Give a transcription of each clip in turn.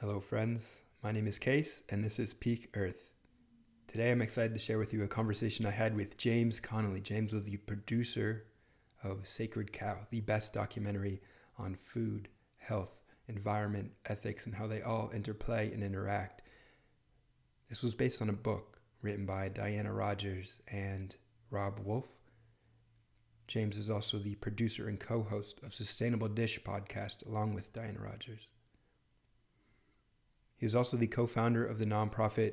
Hello, friends. My name is Case, and this is Peak Earth. Today, I'm excited to share with you a conversation I had with James Connolly. James was the producer of Sacred Cow, the best documentary on food, health, environment, ethics, and how they all interplay and interact. This was based on a book written by Diana Rodgers and Robb Wolf. James is also the producer and co host of Sustainable Dish podcast, along with Diana Rodgers. He is also the co founder of the nonprofit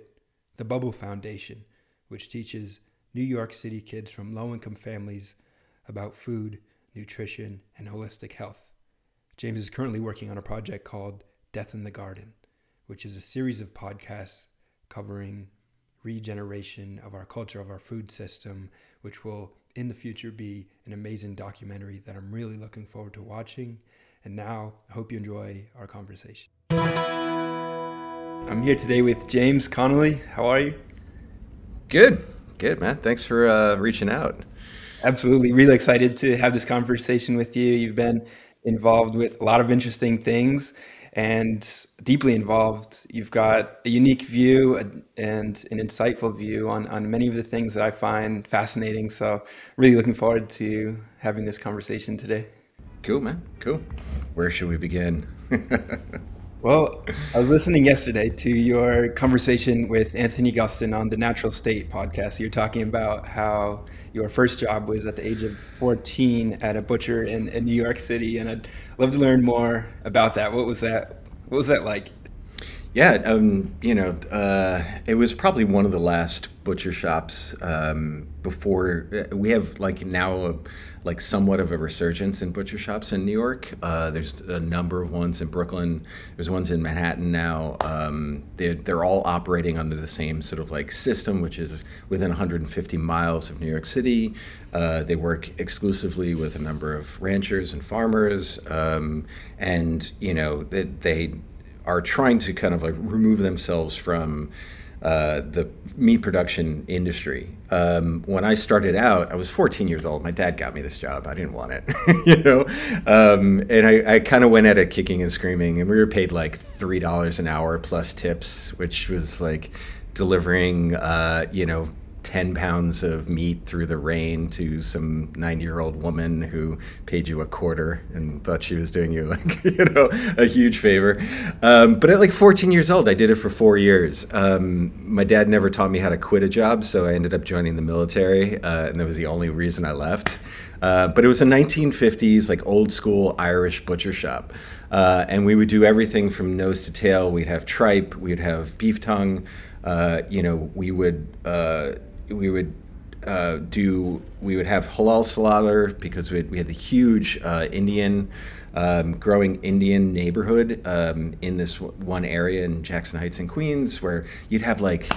The Bubble Foundation, which teaches New York City kids from low income families about food, nutrition, and holistic health. James is currently working on a project called Death in the Garden, which is a series of podcasts covering regeneration of our culture, of our food system, which will in the future be an amazing documentary that I'm really looking forward to watching. And now I hope you enjoy our conversation. I'm here today with James Connolly. How are you? Good, good, man. Thanks for uh, reaching out. Absolutely. Really excited to have this conversation with you. You've been involved with a lot of interesting things and deeply involved. You've got a unique view and an insightful view on, on many of the things that I find fascinating. So, really looking forward to having this conversation today. Cool, man. Cool. Where should we begin? Well, I was listening yesterday to your conversation with Anthony Gustin on the Natural State podcast. You're talking about how your first job was at the age of 14 at a butcher in, in New York City, and I'd love to learn more about that. What was that? What was that like? Yeah, um, you know, uh, it was probably one of the last butcher shops um, before uh, we have like now a, like somewhat of a resurgence in butcher shops in New York. Uh, there's a number of ones in Brooklyn. There's ones in Manhattan now. Um, they're, they're all operating under the same sort of like system, which is within 150 miles of New York City. Uh, they work exclusively with a number of ranchers and farmers, um, and you know they, they are trying to kind of like remove themselves from uh, the meat production industry. Um, when I started out, I was 14 years old. My dad got me this job. I didn't want it, you know, um, and I, I kind of went at it kicking and screaming. And we were paid like three dollars an hour plus tips, which was like delivering, uh, you know, 10 pounds of meat through the rain to some 90 year old woman who paid you a quarter and thought she was doing you like you know a huge favor. Um, but at like 14 years old i did it for four years. Um, my dad never taught me how to quit a job so i ended up joining the military uh, and that was the only reason i left. Uh, but it was a 1950s like old school irish butcher shop. Uh, and we would do everything from nose to tail. We'd have tripe we'd have beef tongue. Uh, you know we would uh, we would uh, do we would have halal slaughter because we had, we had the huge uh, Indian um, growing Indian neighborhood um, in this w- one area in Jackson Heights in Queens where you'd have like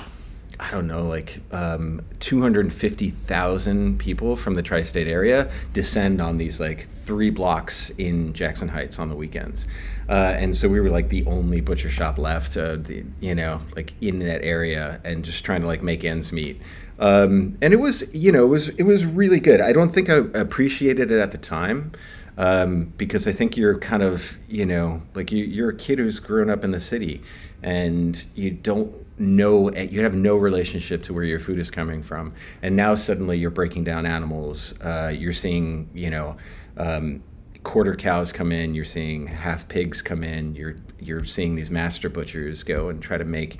I don't know, like um, 250,000 people from the tri state area descend on these like three blocks in Jackson Heights on the weekends. Uh, and so we were like the only butcher shop left, uh, the, you know, like in that area and just trying to like make ends meet. Um, and it was, you know, it was it was really good. I don't think I appreciated it at the time um, because I think you're kind of, you know, like you, you're a kid who's grown up in the city, and you don't know you have no relationship to where your food is coming from, and now suddenly you're breaking down animals. Uh, you're seeing, you know. Um, quarter cows come in you're seeing half pigs come in you're you're seeing these master butchers go and try to make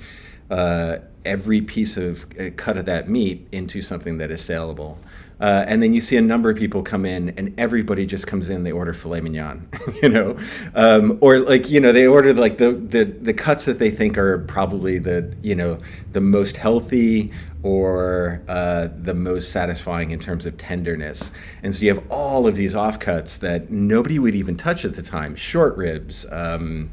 uh, every piece of uh, cut of that meat into something that is saleable. Uh, and then you see a number of people come in, and everybody just comes in. They order filet mignon, you know, um, or like you know they order like the, the the cuts that they think are probably the you know the most healthy or uh, the most satisfying in terms of tenderness. And so you have all of these offcuts that nobody would even touch at the time. Short ribs. Um,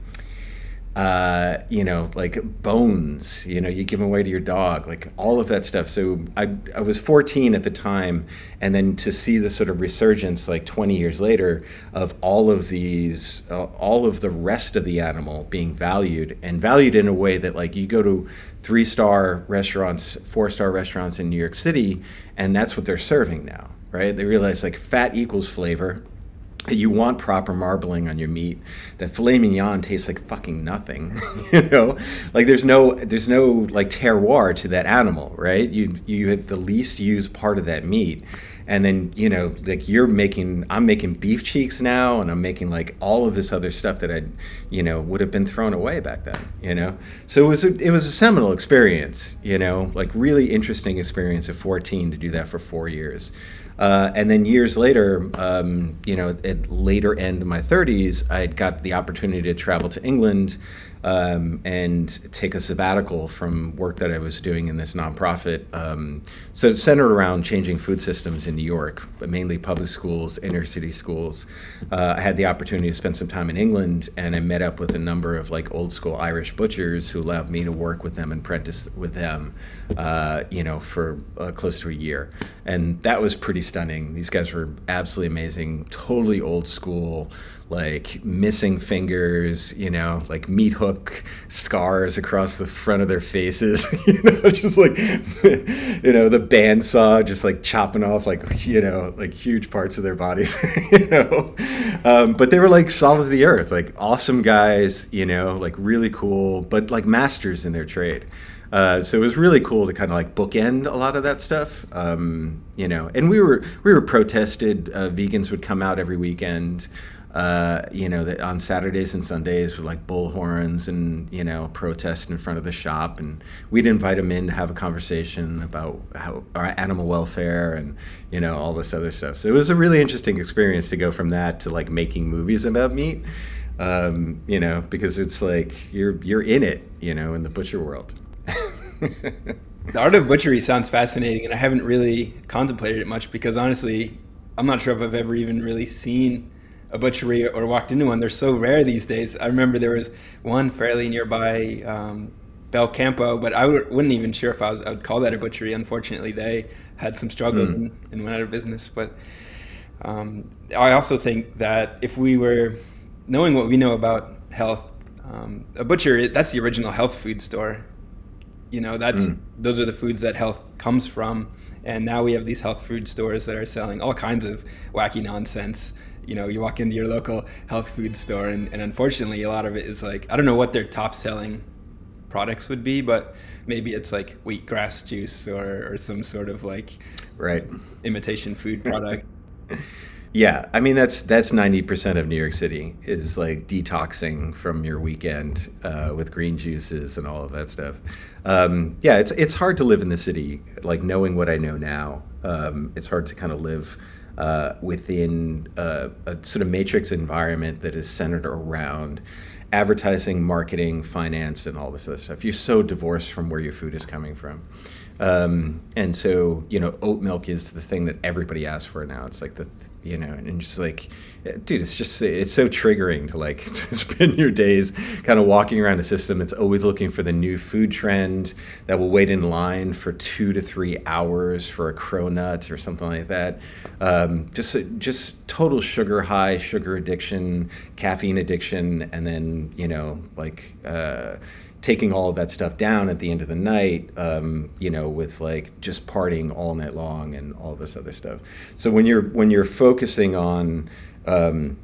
uh, you know, like bones, you know, you give away to your dog, like all of that stuff. So I, I was 14 at the time, and then to see the sort of resurgence, like 20 years later, of all of these, uh, all of the rest of the animal being valued and valued in a way that, like, you go to three star restaurants, four star restaurants in New York City, and that's what they're serving now, right? They realize like fat equals flavor you want proper marbling on your meat. That filet mignon tastes like fucking nothing you know? Like there's no there's no like terroir to that animal right? You you at the least used part of that meat. And then you know like you're making i'm making beef cheeks now and i'm making like all of this other stuff that i you know would have been thrown away back then you know? So it was a, it was a seminal experience you know? Like really interesting experience at 14 to do that for four years uh, and then years later, um, you know, at later end of my 30s, I got the opportunity to travel to England um, and take a sabbatical from work that I was doing in this nonprofit. Um, so it's centered around changing food systems in New York, but mainly public schools, inner city schools. Uh, I had the opportunity to spend some time in England, and I met up with a number of like old school Irish butchers who allowed me to work with them and apprentice with them, uh, you know, for uh, close to a year, and that was pretty stunning. These guys were absolutely amazing, totally old school like missing fingers, you know, like meat hook scars across the front of their faces, you know, just like, you know, the bandsaw just like chopping off like, you know, like huge parts of their bodies, you know. Um, but they were like solid of the earth, like awesome guys, you know, like really cool, but like masters in their trade. Uh, so it was really cool to kind of like bookend a lot of that stuff, um, you know. And we were we were protested. Uh, vegans would come out every weekend uh, you know, that on Saturdays and Sundays with like bullhorns and you know protest in front of the shop, and we'd invite them in to have a conversation about how our animal welfare and you know all this other stuff. So it was a really interesting experience to go from that to like making movies about meat, um, you know, because it's like you're you're in it, you know, in the butcher world. the art of butchery sounds fascinating, and I haven't really contemplated it much because honestly, I'm not sure if I've ever even really seen a butchery or walked into one. They're so rare these days. I remember there was one fairly nearby um, Belcampo, but I w- wouldn't even sure if I, was, I would call that a butchery. Unfortunately, they had some struggles mm. and, and, went out of business. But um, I also think that if we were knowing what we know about health, um, a butcher that's the original health food store. You know, that's mm. those are the foods that health comes from. And now we have these health food stores that are selling all kinds of wacky nonsense you know you walk into your local health food store and, and unfortunately a lot of it is like i don't know what their top selling products would be but maybe it's like wheatgrass juice or, or some sort of like right. imitation food product. Yeah i mean that's that's 90% of new york city is like detoxing from your weekend uh, with green juices and all of that stuff. Um, yeah it's it's hard to live in the city like knowing what i know now. Um, it's hard to kind of live uh, within a, a, sort of matrix environment that is centered around advertising, marketing, finance, and all this other stuff. You're so divorced from where your food is coming from. Um, and so, you know, oat milk is the thing that everybody asks for now. It's like the you know, and just like, dude, it's just it's so triggering to like to spend your days kind of walking around a system that's always looking for the new food trend that will wait in line for two to three hours for a cronut or something like that. Um, just just total sugar high, sugar addiction, caffeine addiction, and then you know like. Uh, taking all of that stuff down at the end of the night, um, you know, with like just partying all night long and all this other stuff. So when you're when you're focusing on, um,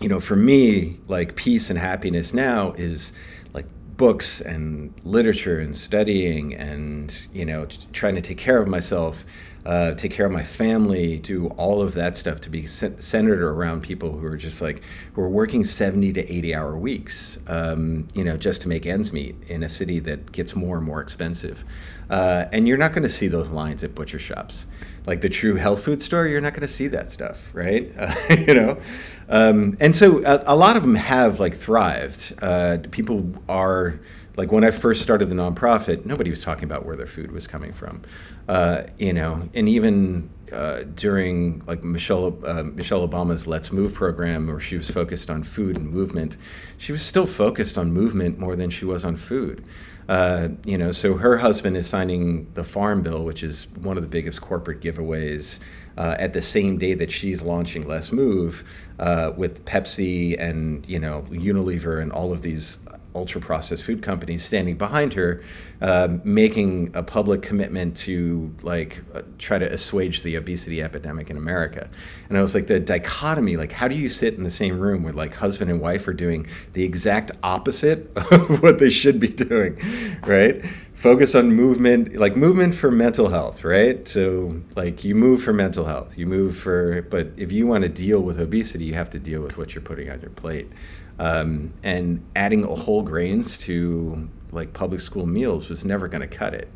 you know, for me, like peace and happiness now is like books and literature and studying and you know trying to take care of myself uh, take care of my family, do all of that stuff to be centered around people who are just like who are working 70 to 80 hour weeks, um, you know, just to make ends meet in a city that gets more and more expensive. Uh, and you're not going to see those lines at butcher shops, like the true health food store. You're not going to see that stuff, right? Uh, you know, um, and so a, a, lot of them have like thrived. Uh, people are like when I first started the nonprofit, nobody was talking about where their food was coming from, uh, you know, and even uh, during like Michelle uh, Michelle Obama's Let's Move program, where she was focused on food and movement, she was still focused on movement more than she was on food. Uh, you know, so her husband is signing the Farm Bill, which is one of the biggest corporate giveaways. Uh, at the same day that she's launching Let's Move, uh, with Pepsi and you know Unilever and all of these ultra processed food companies standing behind her, uh, making a public commitment to like uh, try to assuage the obesity epidemic in America. And I was like, the dichotomy, like, how do you sit in the same room where like husband and wife are doing the exact opposite of what they should be doing, right? focus on movement like movement for mental health right so like you move for mental health you move for but if you want to deal with obesity you have to deal with what you're putting on your plate um, and adding whole grains to like public school meals was never going to cut it.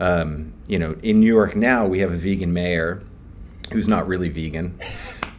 Um, you know in new york now we have a vegan mayor who's not really vegan.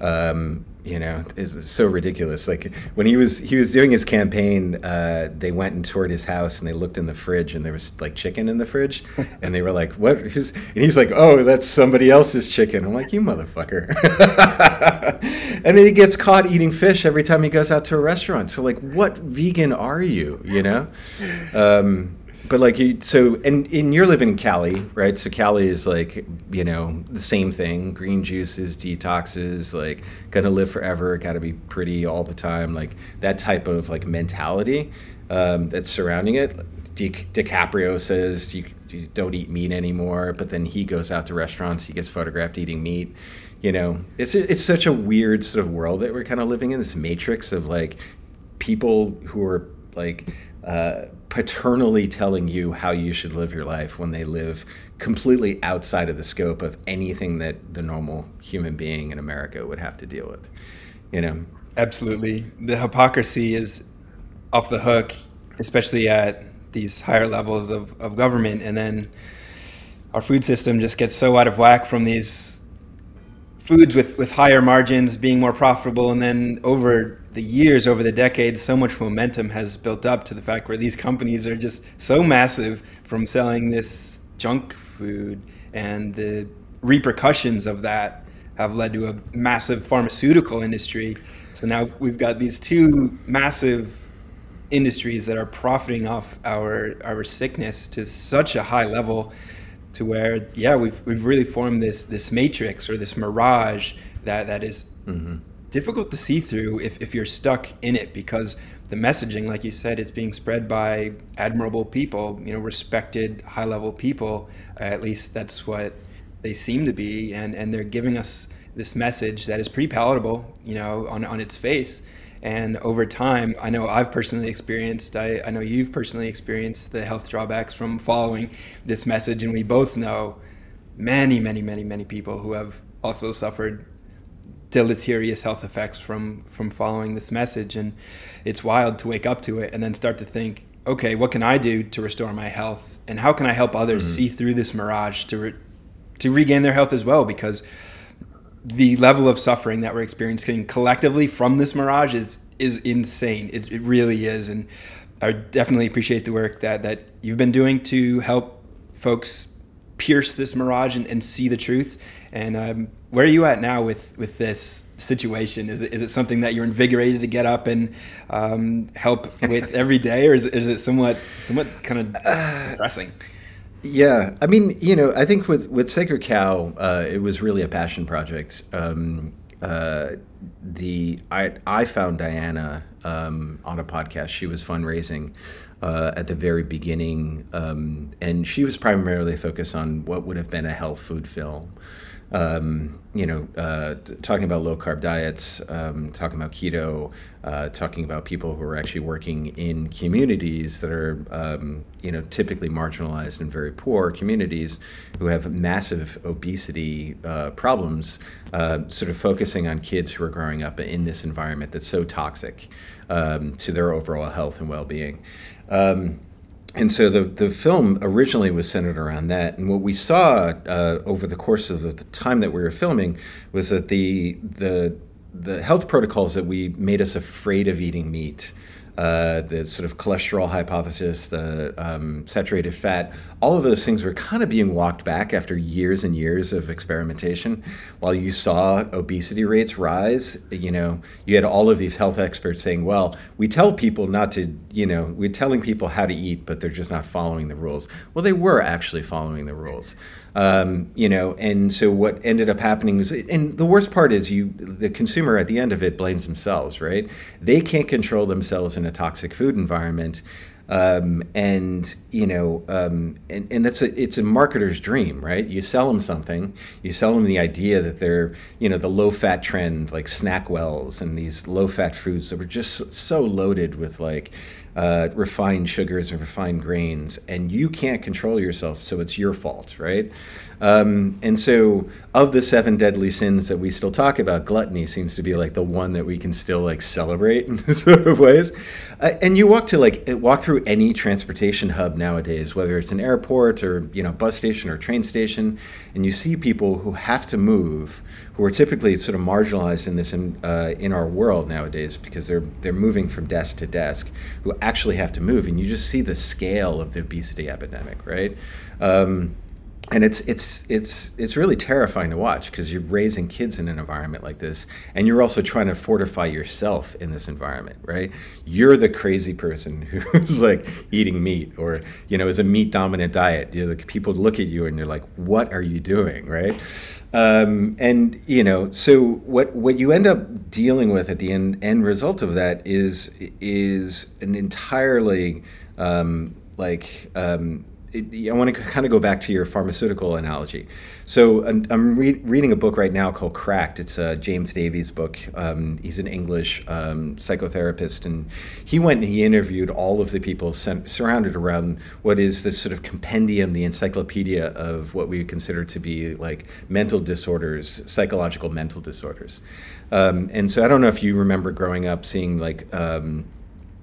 Um, you know is so ridiculous. Like when he was he was doing his campaign uh, they went and toured his house and they looked in the fridge and there was like chicken in the fridge. And they were like what? And he's like oh that's somebody else's chicken. I'm like you motherfucker and then he gets caught eating fish every time he goes out to a restaurant so like what vegan are you you know um, but like you, so, and, and you're living in Cali, right? So Cali is like, you know, the same thing. Green juices, detoxes, like gonna live forever, gotta be pretty all the time. Like that type of like mentality um, that's surrounding it. Di- DiCaprio says you, you don't eat meat anymore, but then he goes out to restaurants, he gets photographed eating meat. You know, it's it's such a weird sort of world that we're kind of living in. This matrix of like people who are like uh, paternally telling you how you should live your life when they live completely outside of the scope of anything that the normal human being in America would have to deal with. You know? Absolutely. The hypocrisy is off the hook, especially at these higher levels of, of government. And then our food system just gets so out of whack from these foods with, with higher margins being more profitable. And then over the years, over the decades, so much momentum has built up to the fact where these companies are just so massive from selling this junk food, and the repercussions of that have led to a massive pharmaceutical industry. So now we've got these two massive industries that are profiting off our our sickness to such a high level to where yeah we've we've really formed this this matrix or this mirage that that is mm-hmm difficult to see through if, if you're stuck in it because the messaging, like you said, it's being spread by admirable people, you know, respected high level people. Uh, at least that's what they seem to be. And, and they're giving us this message that is pretty palatable, you know, on, on its face. And over time, I know I've personally experienced, I, I know you've personally experienced the health drawbacks from following this message. And we both know many, many, many, many people who have also suffered deleterious health effects from from following this message and it's wild to wake up to it and then start to think okay what can i do to restore my health and how can i help others mm-hmm. see through this mirage to re- to regain their health as well because the level of suffering that we're experiencing collectively from this mirage is is insane it, it really is and i definitely appreciate the work that that you've been doing to help folks pierce this mirage and, and see the truth and um, where are you at now with with this situation? Is it is it something that you're invigorated to get up and um, help with every day, or is it, is it somewhat somewhat kind of depressing? Yeah, I mean, you know, I think with with Sacred Cow, uh, it was really a passion project. Um, uh, the I I found Diana um, on a podcast. She was fundraising uh, at the very beginning, um, and she was primarily focused on what would have been a health food film um, you know, uh, talking about low carb diets, um, talking about keto, uh, talking about people who are actually working in communities that are, um, you know, typically marginalized and very poor communities who have massive obesity uh, problems, uh, sort of focusing on kids who are growing up in this environment that's so toxic um, to their overall health and well being. Um, and so the, the film originally was centered around that. And what we saw uh, over the course of the time that we were filming was that the, the, the health protocols that we made us afraid of eating meat uh, the sort of cholesterol hypothesis, the um, saturated fat, all of those things were kind of being walked back after years and years of experimentation. While you saw obesity rates rise, you know, you had all of these health experts saying, well, we tell people not to, you know, we're telling people how to eat, but they're just not following the rules. Well, they were actually following the rules. Um, you know, and so what ended up happening was, and the worst part is you, the consumer at the end of it blames themselves, right? They can't control themselves in a a toxic food environment. Um, and you know, um, and, and that's a it's a marketer's dream, right? You sell them something, you sell them the idea that they're you know the low fat trend like SnackWell's and these low fat foods that were just so loaded with like uh, refined sugars and refined grains, and you can't control yourself, so it's your fault, right? Um, and so, of the seven deadly sins that we still talk about, gluttony seems to be like the one that we can still like celebrate in sort of ways. Uh, and you walk to like walk through any transportation hub nowadays, whether it's an airport or you know bus station or train station, and you see people who have to move, who are typically sort of marginalized in this in, uh, in our world nowadays because they're they're moving from desk to desk, who actually have to move, and you just see the scale of the obesity epidemic, right? Um, and it's it's it's it's really terrifying to watch because you're raising kids in an environment like this and you're also trying to fortify yourself in this environment right? You're the crazy person who's like eating meat or you know is a meat dominant diet. You know, like people look at you and you're like what are you doing? Right? Um, and you know so what what you end up dealing with at the end end result of that is is an entirely um, like um, it, I want to kind of go back to your pharmaceutical analogy. So I'm, I'm re- reading a book right now called Cracked. It's a James Davies book. Um, he's an English um, psychotherapist, and he went and he interviewed all of the people surrounded around what is this sort of compendium, the encyclopedia of what we consider to be like mental disorders, psychological mental disorders. Um, and so I don't know if you remember growing up seeing like um,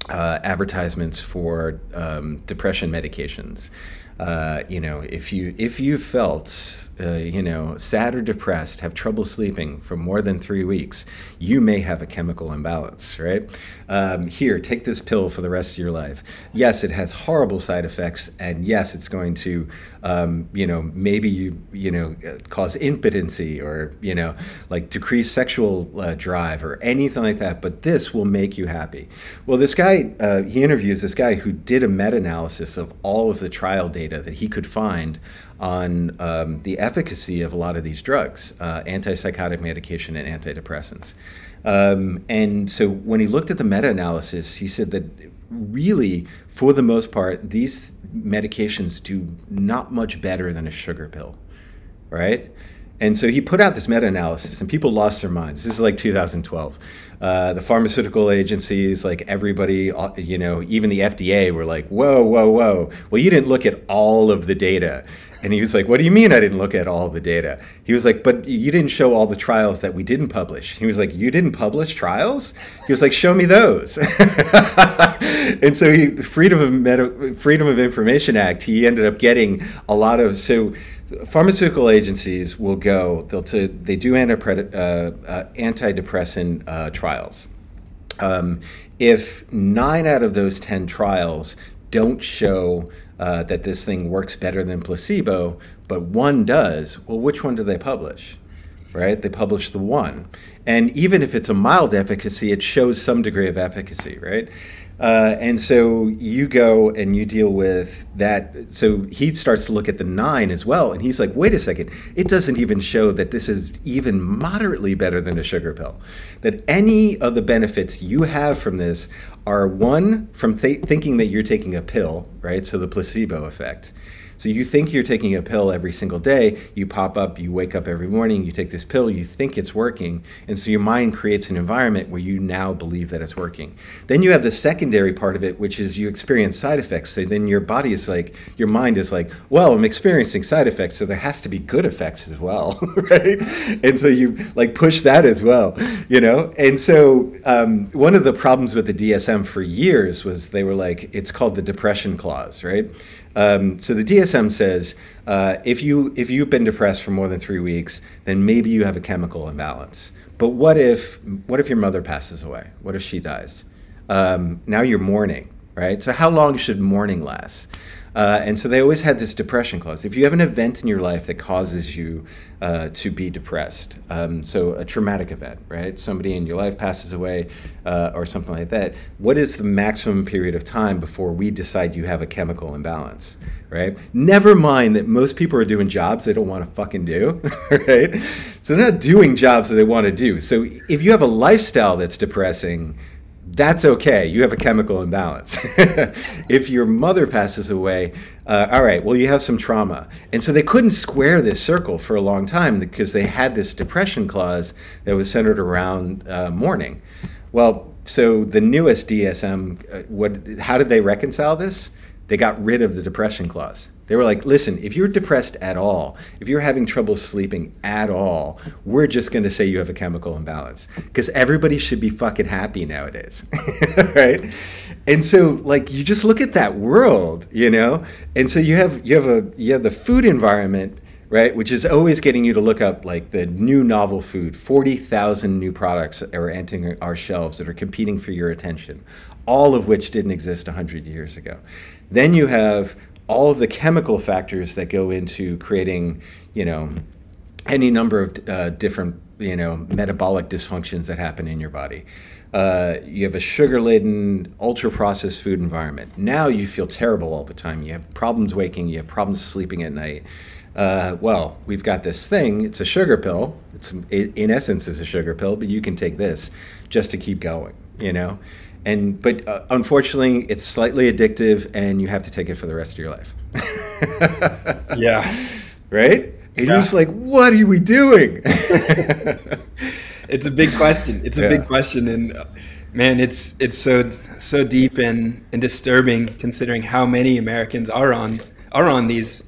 uh, advertisements for um, depression medications. Uh, you know, if you if you felt uh, you know sad or depressed, have trouble sleeping for more than three weeks, you may have a chemical imbalance, right? Um, here, take this pill for the rest of your life. Yes, it has horrible side effects, and yes, it's going to um, you know maybe you you know cause impotency or you know like decrease sexual uh, drive or anything like that. But this will make you happy. Well, this guy uh, he interviews this guy who did a meta-analysis of all of the trial data data that he could find on um, the efficacy of a lot of these drugs, uh, antipsychotic medication and antidepressants. Um, and so when he looked at the meta analysis, he said that really, for the most part, these medications do not much better than a sugar pill, right? And so he put out this meta analysis, and people lost their minds. This is like 2012. Uh, the pharmaceutical agencies, like everybody, uh, you know, even the FDA were like, whoa, whoa, whoa. Well, you didn't look at all of the data. And he was like, What do you mean I didn't look at all the data? He was like, But you didn't show all the trials that we didn't publish. He was like, You didn't publish trials? He was like, Show me those. and so he, Freedom of Freedom of Information Act, he ended up getting a lot of so pharmaceutical agencies will go they'll to, they do antipred, uh, uh, antidepressant uh, trials um, if nine out of those 10 trials don't show uh, that this thing works better than placebo but one does well which one do they publish right? They publish the one. And even if it's a mild efficacy it shows some degree of efficacy right uh, and so you go and you deal with that. So he starts to look at the nine as well, and he's like, "Wait a second! It doesn't even show that this is even moderately better than a sugar pill. That any of the benefits you have from this are one from th- thinking that you're taking a pill, right? So the placebo effect." So you think you're taking a pill every single day, you pop up, you wake up every morning, you take this pill, you think it's working, and so your mind creates an environment where you now believe that it's working. Then you have the secondary part of it, which is you experience side effects. So then your body is like, your mind is like, well, I'm experiencing side effects, so there has to be good effects as well, right? And so you like push that as well, you know? And so um, one of the problems with the DSM for years was they were like, it's called the depression clause, right? Um, so the DSM says uh, if you if you've been depressed for more than three weeks, then maybe you have a chemical imbalance. But what if what if your mother passes away? What if she dies? Um, now you're mourning, right? So how long should mourning last? Uh, and so they always had this depression clause. If you have an event in your life that causes you uh, to be depressed, um, so a traumatic event, right? Somebody in your life passes away uh, or something like that, what is the maximum period of time before we decide you have a chemical imbalance, right? Never mind that most people are doing jobs they don't want to fucking do, right? So they're not doing jobs that they want to do. So if you have a lifestyle that's depressing, that's okay. You have a chemical imbalance. if your mother passes away, uh, all right, well, you have some trauma. And so they couldn't square this circle for a long time because they had this depression clause that was centered around uh, mourning. Well, so the newest DSM, uh, what, how did they reconcile this? They got rid of the depression clause. They were like, listen, if you're depressed at all, if you're having trouble sleeping at all, we're just going to say you have a chemical imbalance because everybody should be fucking happy nowadays. right? And so like you just look at that world, you know? And so you have you have a you have the food environment right? Which is always getting you to look up like the new novel food. 40,000 new products are entering our shelves that are competing for your attention, all of which didn't exist 100 years ago. Then you have all of the chemical factors that go into creating, you know, any number of uh, different, you know, metabolic dysfunctions that happen in your body. Uh, you have a sugar laden, ultra processed food environment. Now you feel terrible all the time. You have problems waking, you have problems sleeping at night. Uh, well, we've got this thing. It's a sugar pill. It's in essence is a sugar pill, but you can take this just to keep going. You know, and but uh, unfortunately, it's slightly addictive, and you have to take it for the rest of your life. yeah. Right. And yeah. you're just like, what are we doing? it's a big question. It's a yeah. big question, and uh, man, it's it's so so deep and and disturbing considering how many Americans are on are on these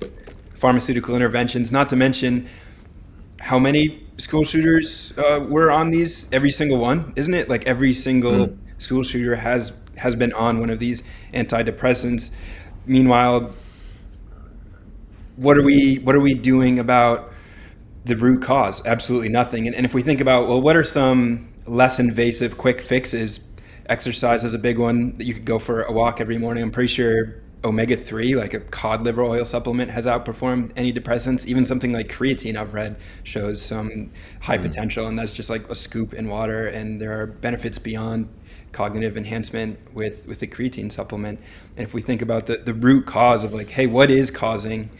pharmaceutical interventions. Not to mention how many school shooters uh, were on these. Every single one, isn't it? Like every single. Mm school shooter has has been on one of these antidepressants. Meanwhile, what are we what are we doing about the root cause? Absolutely nothing. And, and if we think about well, what are some less invasive quick fixes? Exercise is a big one that you could go for a walk every morning. I'm pretty sure omega 3 like a cod liver oil supplement has outperformed any depressants even something like creatine i've read shows some high mm. potential and that's just like a scoop in water and there are benefits beyond cognitive enhancement with with the creatine supplement. And if we think about the the root cause of like, hey, what is causing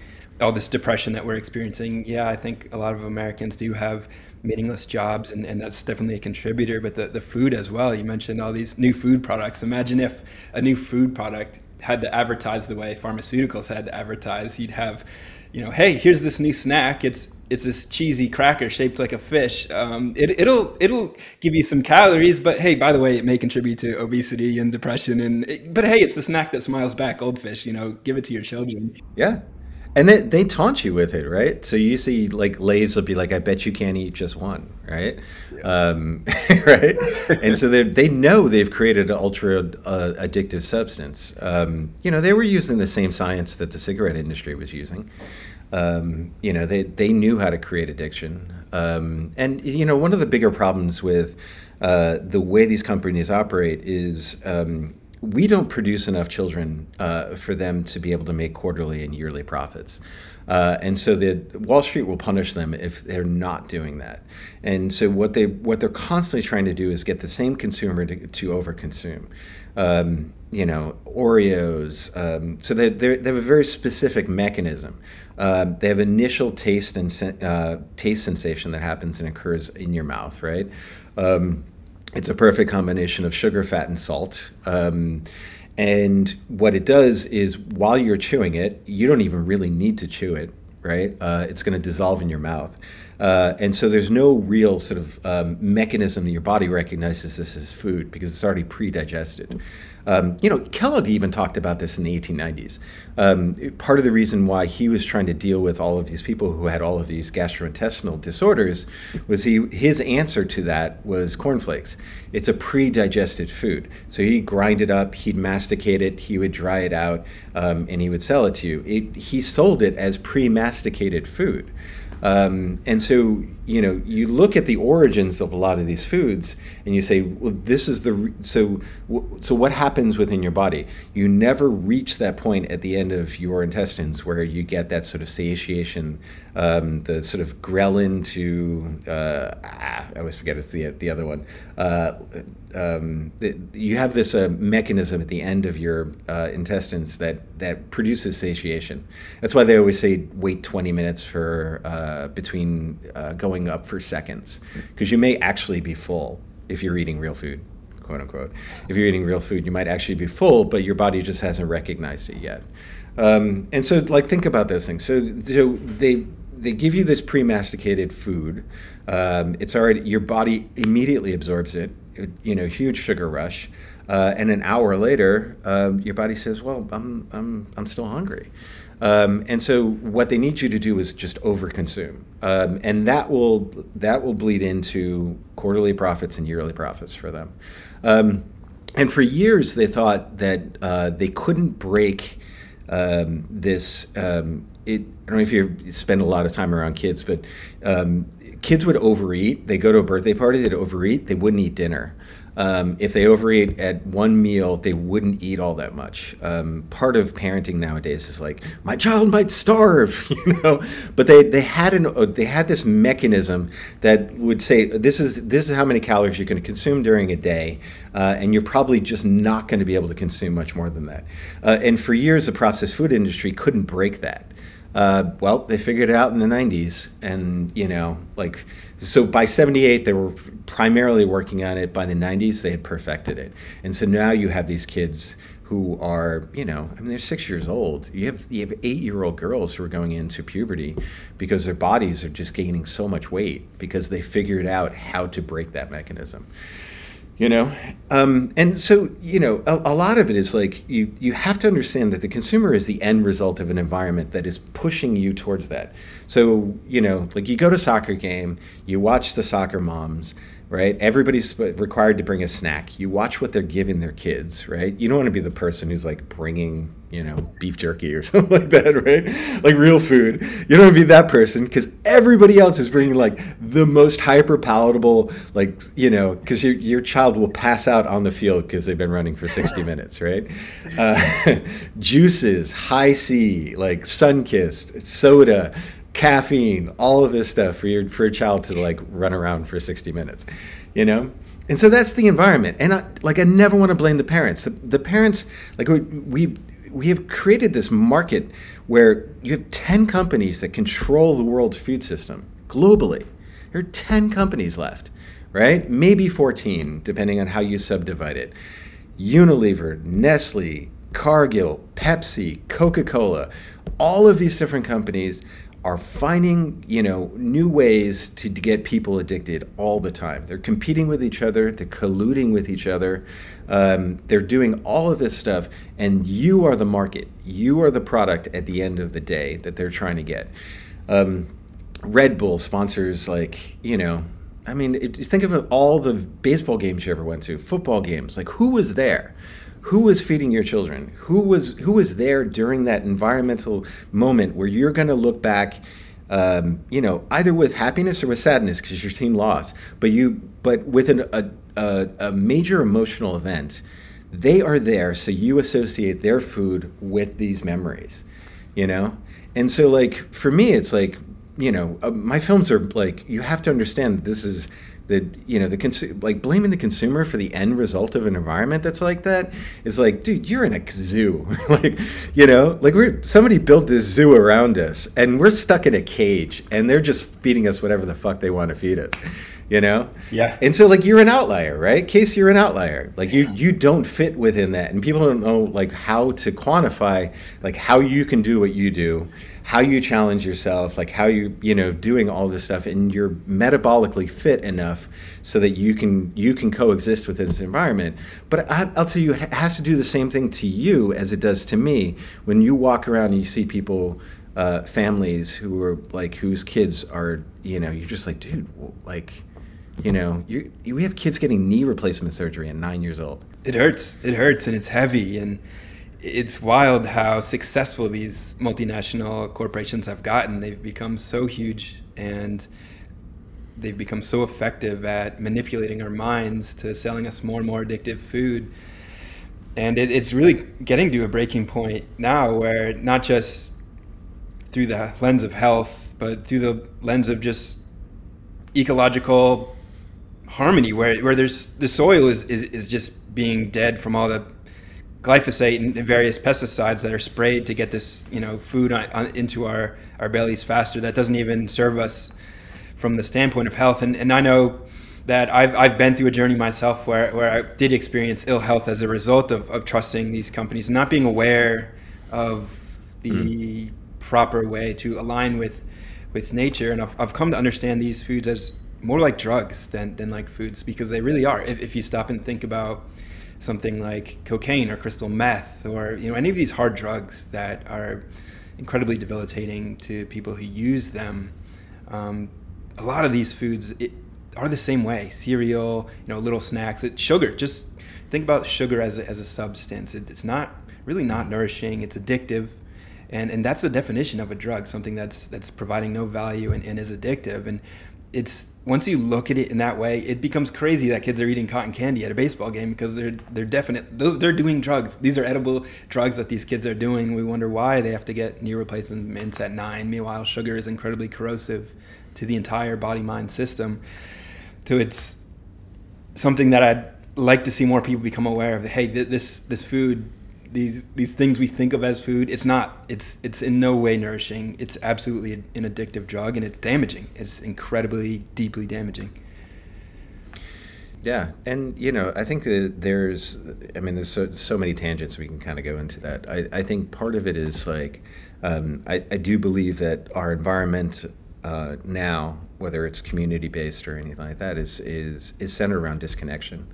all this depression that we're experiencing? Yeah, I think a lot of Americans do have meaningless jobs and, and that's definitely a contributor but the, the food as well you mentioned all these new food products imagine if a new food product had to advertise the way pharmaceuticals had to advertise you'd have you know hey here's this new snack it's it's this cheesy cracker shaped like a fish. Um, it, will it'll give you some calories, but hey, by the way, it may contribute to obesity and depression. And it, but hey, it's the snack that smiles back, goldfish. You know, give it to your children. Yeah, and they they taunt you with it, right? So you see, like Lay's will be like, "I bet you can't eat just one," right? Yeah. Um, right? and so they they know they've created an ultra uh, addictive substance. Um, you know, they were using the same science that the cigarette industry was using. Um, you know, they, they knew how to create addiction. Um, and, you know, one of the bigger problems with uh, the way these companies operate is um, we don't produce enough children uh, for them to be able to make quarterly and yearly profits. Uh, and so the Wall Street will punish them if they're not doing that. And so what they what they're constantly trying to do is get the same consumer to, to overconsume. Um, you know, Oreos. Um, so they, they have a very specific mechanism. Uh, they have initial taste and uh, taste sensation that happens and occurs in your mouth, right? Um, it's a perfect combination of sugar, fat, and salt. Um, and what it does is while you're chewing it, you don't even really need to chew it, right? Uh, it's going to dissolve in your mouth. Uh, and so there's no real sort of um, mechanism that your body recognizes this as food because it's already pre-digested. Um, you know, Kellogg even talked about this in the 1890s. Um, part of the reason why he was trying to deal with all of these people who had all of these gastrointestinal disorders was he his answer to that was cornflakes. It's a pre-digested food, so he'd grind it up, he'd masticate it, he would dry it out, um, and he would sell it to you. It, he sold it as pre-masticated food. Um, and so, you know, you look at the origins of a lot of these foods, and you say, well, this is the so so what happens within your body? You never reach that point at the end of your intestines where you get that sort of satiation, um, the sort of ghrelin to uh, ah, I always forget it's the the other one. Uh, um, you have this uh, mechanism at the end of your uh, intestines that that produces satiation. That's why they always say wait 20 minutes for uh, between uh, going up for seconds, because you may actually be full if you're eating real food, quote unquote. If you're eating real food, you might actually be full, but your body just hasn't recognized it yet. Um, and so, like, think about those things. So, so they they give you this pre-masticated food. Um, it's already your body immediately absorbs it. You know, huge sugar rush, uh, and an hour later, um, your body says, "Well, I'm I'm I'm still hungry." Um, and so, what they need you to do is just overconsume, um, and that will that will bleed into quarterly profits and yearly profits for them. Um, and for years, they thought that uh, they couldn't break um, this um, it, I don't know if you spend a lot of time around kids, but um, kids would overeat. They go to a birthday party, they'd overeat. They wouldn't eat dinner. Um, if they overeat at one meal, they wouldn't eat all that much. Um, part of parenting nowadays is like, my child might starve, you know. But they, they had an uh, they had this mechanism that would say this is this is how many calories you're going to consume during a day, uh, and you're probably just not going to be able to consume much more than that. Uh, and for years, the processed food industry couldn't break that. Uh, well, they figured it out in the 90s. And, you know, like, so by 78, they were primarily working on it. By the 90s, they had perfected it. And so now you have these kids who are, you know, I mean, they're six years old. You have you have eight year old girls who are going into puberty because their bodies are just gaining so much weight because they figured out how to break that mechanism you know? Um, and so you know a, a, lot of it is like you you have to understand that the consumer is the end result of an environment that is pushing you towards that. So you know like you go to soccer game you watch the soccer moms right everybody's required to bring a snack you watch what they're giving their kids right you don't want to be the person who's like bringing you know, beef jerky or something like that, right? Like real food. You don't want to be that person because everybody else is bringing like the most hyper palatable, like, you know, because your, your child will pass out on the field because they've been running for 60 minutes, right? Uh, juices, Hi-C, like Sunkist, soda, caffeine, all of this stuff for your, for a child to like run around for 60 minutes, you know? And so that's the environment. And I, like, I never want to blame the parents. The, the parents, like, we, we've, we have created this market where you have 10 companies that control the world's food system globally. There are 10 companies left, right? Maybe 14, depending on how you subdivide it. Unilever, Nestle, Cargill, Pepsi, Coca Cola, all of these different companies are finding you know new ways to, get people addicted all the time. They're competing with each other they're colluding with each other um, they're doing all of this stuff and you are the market. You are the product at the end of the day that they're trying to get. Um, red bull sponsors like you know i mean it, think of all the baseball games you ever went to football games like who was there who was feeding your children? Who was who was there during that environmental moment where you're going to look back um, you know either with happiness or with sadness because your team lost but you but with an, a, a, a major emotional event they are there so you associate their food with these memories you know? And so like for me it's like you know uh, my films are like you have to understand that this is the you know the consu- like blaming the consumer for the end result of an environment that's like that is like dude you're in a zoo. Like you know like we're somebody built this zoo around us and we're stuck in a cage and they're just feeding us whatever the fuck they want to feed us you know? Yeah. And so like you're an outlier right? Case you're an outlier. Like you you don't fit within that. And people don't know like how to quantify like how you can do what you do how you challenge yourself, like how you you know doing all this stuff, and you're metabolically fit enough so that you can you can coexist with this environment. But I, will tell you, it has to do the same thing to you as it does to me. When you walk around and you see people, uh, families who are like whose kids are you know you're just like dude like you know you we have kids getting knee replacement surgery at nine years old. It hurts. It hurts, and it's heavy and it's wild how successful these multinational corporations have gotten. They've become so huge and they've become so effective at manipulating our minds to selling us more and more addictive food. And it, it's really getting to a breaking point now where not just through the lens of health, but through the lens of just ecological harmony, where, where there's the soil is, is, is just being dead from all the glyphosate and various pesticides that are sprayed to get this you know food on, on, into our, our bellies faster that doesn't even serve us from the standpoint of health and, and I know that I've, I've been through a journey myself where, where I did experience ill health as a result of, of trusting these companies, and not being aware of the mm. proper way to align with with nature. And I've, I've come to understand these foods as more like drugs than, than like foods because they really are. If, if you stop and think about something like cocaine or crystal meth or you know any of these hard drugs that are incredibly debilitating to people who use them, um, a lot of these foods it, are the same way. Cereal, you know, little snacks, it, sugar. Just think about sugar as a, as a substance. It, it's not really not nourishing. It's addictive and and that's the definition of a drug something that's that's providing no value and, and is addictive and it's once you look at it in that way it becomes crazy that kids are eating cotton candy at a baseball game because they're they're definite they're doing drugs. These are edible drugs that these kids are doing. We wonder why they have to get knee replacements at nine. Meanwhile sugar is incredibly corrosive to the entire body mind system. So it's something that i'd like to see more people become aware of hey this this food these these things we think of as food it's not it's it's in no way nourishing. It's absolutely an addictive drug and it's damaging. It's incredibly deeply damaging. Yeah and you know i think that there's i mean there's so, so many tangents we can kind of go into that. I, I think part of it is like um, I, I do believe that our environment uh, now whether it's community based or anything like that is is is centered around disconnection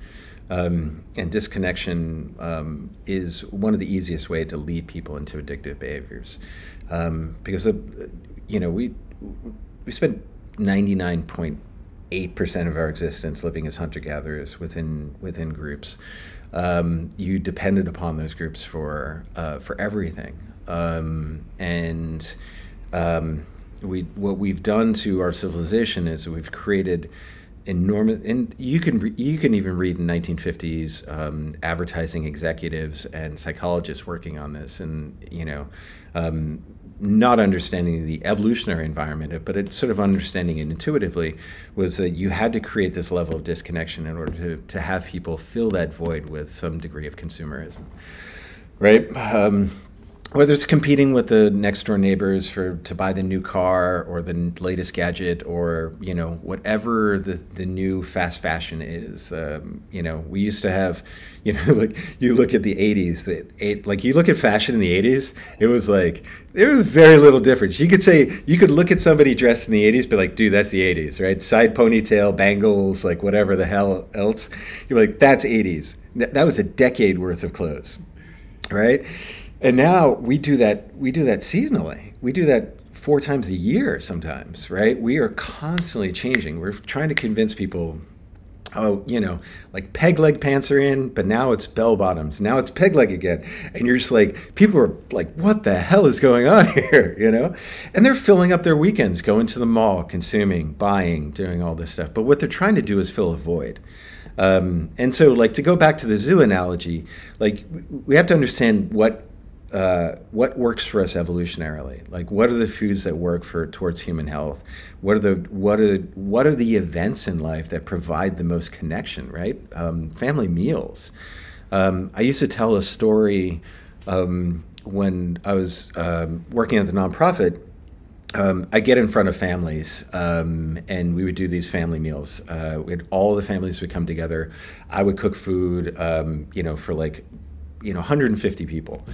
um, and disconnection um, is one of the easiest way to lead people into addictive behaviors, um, because uh, you know we we spent ninety nine point eight percent of our existence living as hunter gatherers within within groups. Um, you depended upon those groups for uh, for everything, um, and um, we what we've done to our civilization is we've created enormous and you can you can even read in 1950s um, advertising executives and psychologists working on this and you know um, not understanding the evolutionary environment but sort of understanding it intuitively was that you had to create this level of disconnection in order to, to have people fill that void with some degree of consumerism right? Um, whether it's competing with the next door neighbors for to buy the new car or the latest gadget or you know whatever the, the new fast fashion is um, you know we used to have you know like you look at the 80s the eight, like you look at fashion in the 80s it was like there was very little difference you could say you could look at somebody dressed in the 80s be like dude that's the 80s right? Side ponytail bangles like whatever the hell else. You're like that's 80s that was a decade worth of clothes right and now we do that we do that seasonally. We do that four times a year sometimes right? We are constantly changing. We're trying to convince people oh you know like peg leg pants are in but now it's bell bottoms. Now it's peg leg again. And you're just like people are like what the hell is going on here you know? And they're filling up their weekends going to the mall consuming buying doing all this stuff. But what they're trying to do is fill a void. Um, and so like to go back to the zoo analogy like we have to understand what uh, what works for us evolutionarily? Like, what are the foods that work for towards human health? What are the what are what are the events in life that provide the most connection? Right, um, family meals. Um, I used to tell a story um, when I was um, working at the nonprofit. Um, I get in front of families, um, and we would do these family meals. Uh, we had all the families would come together. I would cook food, you know, for like you know 150 people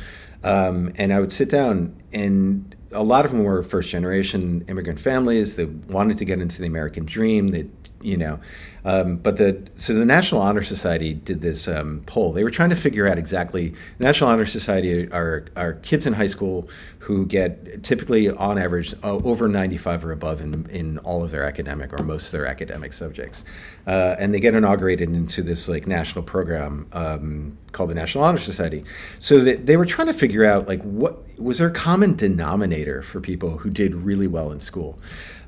um, and I would sit down, and a lot of them were first generation immigrant families that wanted to get into the American dream. That you know, um, but the so the National Honor Society did this um, poll. They were trying to figure out exactly. National Honor Society are are kids in high school who get typically on average over 95 or above in in all of their academic or most of their academic subjects, uh, and they get inaugurated into this like national program um, called the National Honor Society. So that they were trying to figure out like what was there a common denominator for people who did really well in school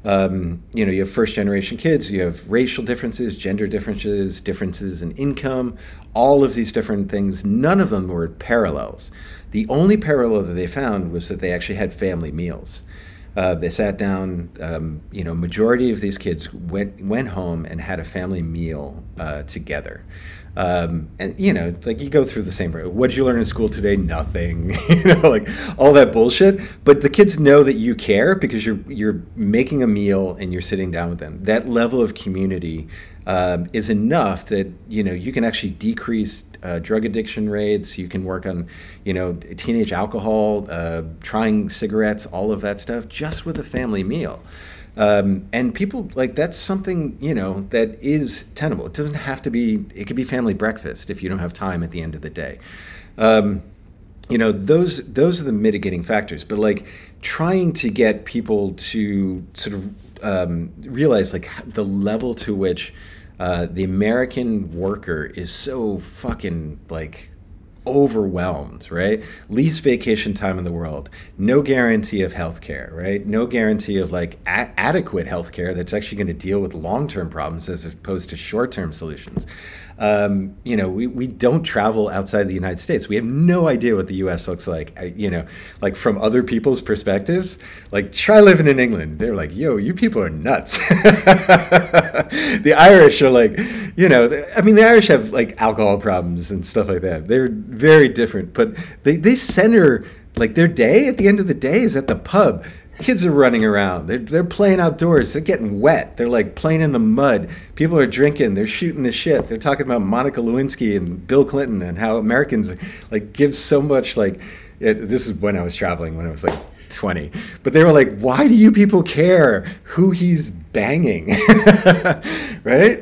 um, you know, you have first generation kids, you have racial differences, gender differences, differences in income, all of these different things. None of them were parallels. The only parallel that they found was that they actually had family meals. Uh, they sat down. Um, you know, majority of these kids went went home and had a family meal uh, together. Um, and you know, like you go through the same. What did you learn in school today? Nothing. you know, like all that bullshit. But the kids know that you care because you're you're making a meal and you're sitting down with them. That level of community um, is enough that you know you can actually decrease uh, drug addiction rates. You can work on, you know, teenage alcohol, uh, trying cigarettes, all of that stuff, just with a family meal. Um, and people like that's something you know that is tenable. It doesn't have to be. It could be family breakfast if you don't have time at the end of the day. Um, you know those those are the mitigating factors. But like trying to get people to sort of um, realize like the level to which uh, the American worker is so fucking like overwhelmed, right? Least vacation time in the world, no guarantee of health care, right? No guarantee of like a- adequate health care that's actually going to deal with long term problems as opposed to short term solutions. Um, you know, we, we don't travel outside the United States. We have no idea what the US looks like, you know, like from other people's perspectives. Like, try living in England. They're like, yo, you people are nuts. the Irish are like, you know, I mean, the Irish have like alcohol problems and stuff like that. They're very different, but they, they center like their day at the end of the day is at the pub kids are running around. They're, they're playing outdoors. They're getting wet. They're like playing in the mud. People are drinking. They're shooting the shit. They're talking about Monica Lewinsky and Bill Clinton and how Americans like give so much like. It, this is when I was traveling when I was like 20. But they were like, why do you people care who he's banging? right?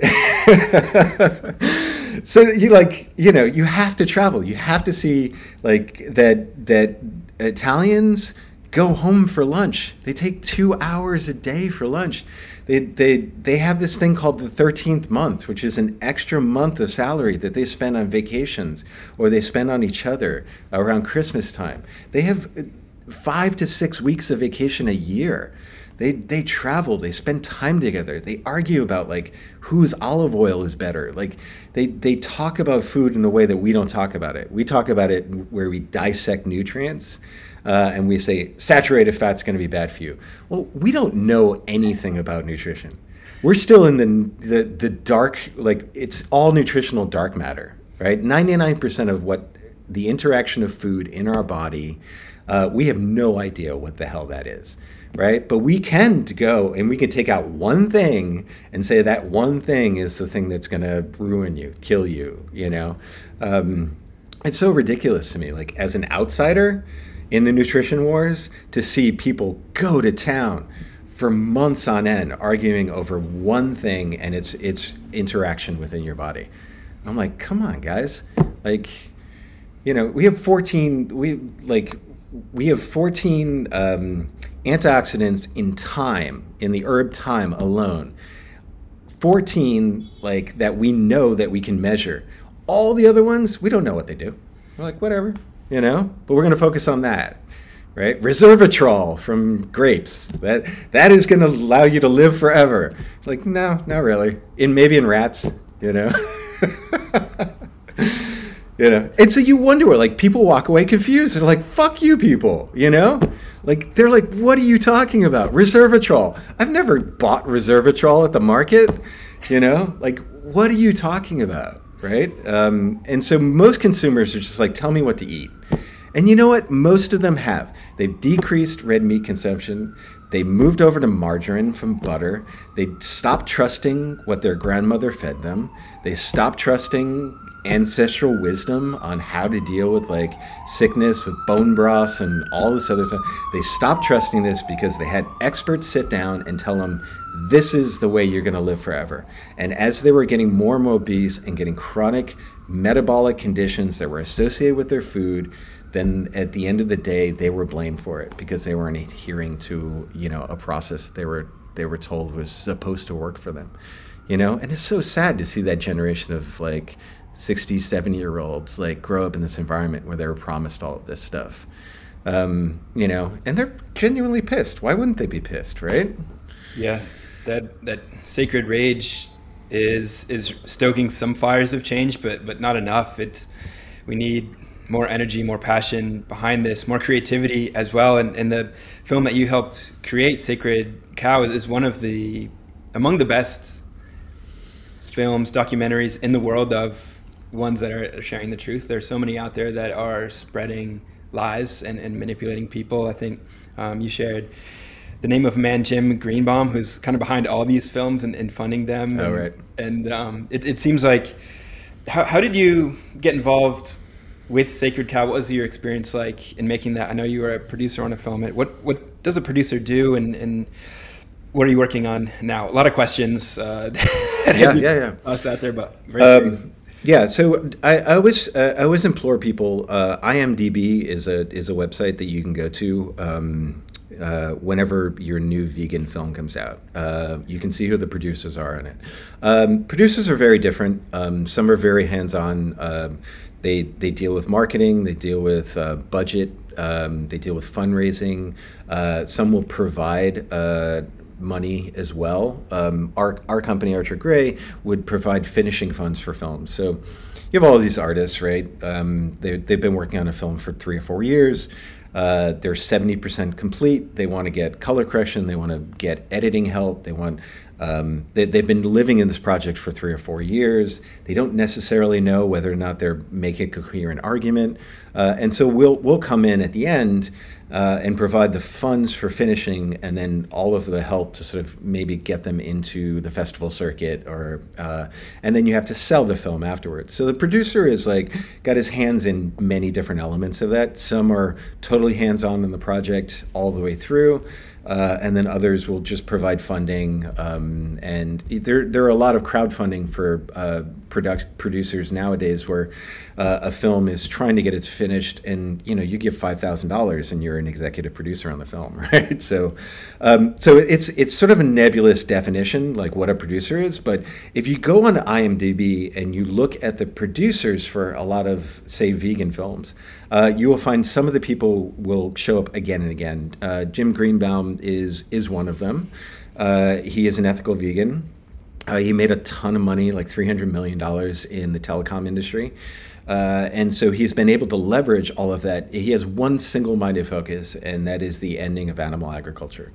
so you like, you know, you have to travel. You have to see like that that Italians go home for lunch. They take two hours a day for lunch. They, they, they have this thing called the 13th month, which is an extra month of salary that they spend on vacations or they spend on each other around Christmas time. They have five to six weeks of vacation a year. They, they travel, they spend time together, they argue about like whose olive oil is better. Like they, they talk about food in a way that we don't talk about it. We talk about it where we dissect nutrients uh, and we say saturated fat's going to be bad for you. Well, we don't know anything about nutrition. We're still in the, the, the dark, like it's all nutritional dark matter, right? 99% of what the interaction of food in our body, uh, we have no idea what the hell that is, right? But we can go and we can take out one thing and say that one thing is the thing that's going to ruin you, kill you, you know? Um, it's so ridiculous to me. Like, as an outsider, in the nutrition wars to see people go to town for months on end arguing over one thing and its its interaction within your body. I'm like, come on, guys. Like, you know, we have 14. We like we have 14 um, antioxidants in thyme in the herb thyme alone. 14 like that we know that we can measure. All the other ones, we don't know what they do. We're like, whatever you know, but we're going to focus on that. Right, resveratrol from grapes. That that is going to allow you to live forever. Like, no, not really. In maybe in rats, you know. you know, and so you wonder, like, people walk away confused. They're like, "Fuck you, people," you know. Like they're like, "What are you talking about? Resveratrol? I've never bought resveratrol at the market." You know, like, what are you talking about? right? Um, and so most consumers are just like, tell me what to eat. And you know what? Most of them have. They've decreased red meat consumption. They moved over to margarine from butter. They stopped trusting what their grandmother fed them. They stopped trusting ancestral wisdom on how to deal with like sickness with bone broths and all this other stuff. They stopped trusting this because they had experts sit down and tell them this is the way you're going to live forever. And as they were getting more and more obese and getting chronic metabolic conditions that were associated with their food, then at the end of the day, they were blamed for it because they weren't adhering to you know a process that they were they were told was supposed to work for them. You know, and it's so sad to see that generation of like 60, 70 year olds like grow up in this environment where they were promised all of this stuff. Um, you know, and they're genuinely pissed. Why wouldn't they be pissed, right? Yeah, that that sacred rage is is stoking some fires of change, but but not enough. It's we need more energy, more passion behind this, more creativity as well. And, and the film that you helped create, Sacred Cow, is one of the among the best films, documentaries in the world of ones that are sharing the truth. There's so many out there that are spreading lies and, and manipulating people. I think um, you shared the name of man, Jim Greenbaum, who's kind of behind all these films and, and funding them. Oh, and, right. And um, it, it seems like, how, how did you get involved with Sacred Cow? What was your experience like in making that? I know you were a producer on a film. What what does a producer do, and, and what are you working on now? A lot of questions. Uh, yeah, yeah, yeah. Us out there, but um, yeah. So I, I always uh, I always implore people. Uh, IMDb is a is a website that you can go to. Um, uh, whenever your new vegan film comes out. Uh, you can see who the producers are in it. Um, producers are very different. Um, some are very hands on. Um, they they deal with marketing. They deal with uh, budget. Um, they deal with fundraising. Uh, some will provide money as well. Um, our, our company, Archer Gray, would provide finishing funds for films. So you have all of these artists, right? Um, they, they've been working on a film for three or four years. Uh, they're 70% complete. They want to get color correction. They want to get editing help. They want um, they, have been living in this project for three or four years. They don't necessarily know whether or not they're making a coherent argument, uh, and so we'll we'll come in at the end uh, and provide the funds for finishing, and then all of the help to sort of maybe get them into the festival circuit, or uh, and then you have to sell the film afterwards. So the producer is like got his hands in many different elements of that. Some are totally hands on in the project all the way through. Uh, and then others will just provide funding. Um, and there, there are a lot of crowdfunding for uh, product producers nowadays, where uh, a film is trying to get it finished, and you know you give five thousand dollars and you're an executive producer on the film, right? So, um, so it's it's sort of a nebulous definition, like what a producer is. But if you go on IMDb and you look at the producers for a lot of say vegan films, uh, you will find some of the people will show up again and again. Uh, Jim Greenbaum is is one of them. Uh, he is an ethical vegan. Uh, he made a ton of money, like $300 million in the telecom industry. Uh, and so he's been able to leverage all of that. He has one single minded focus, and that is the ending of animal agriculture.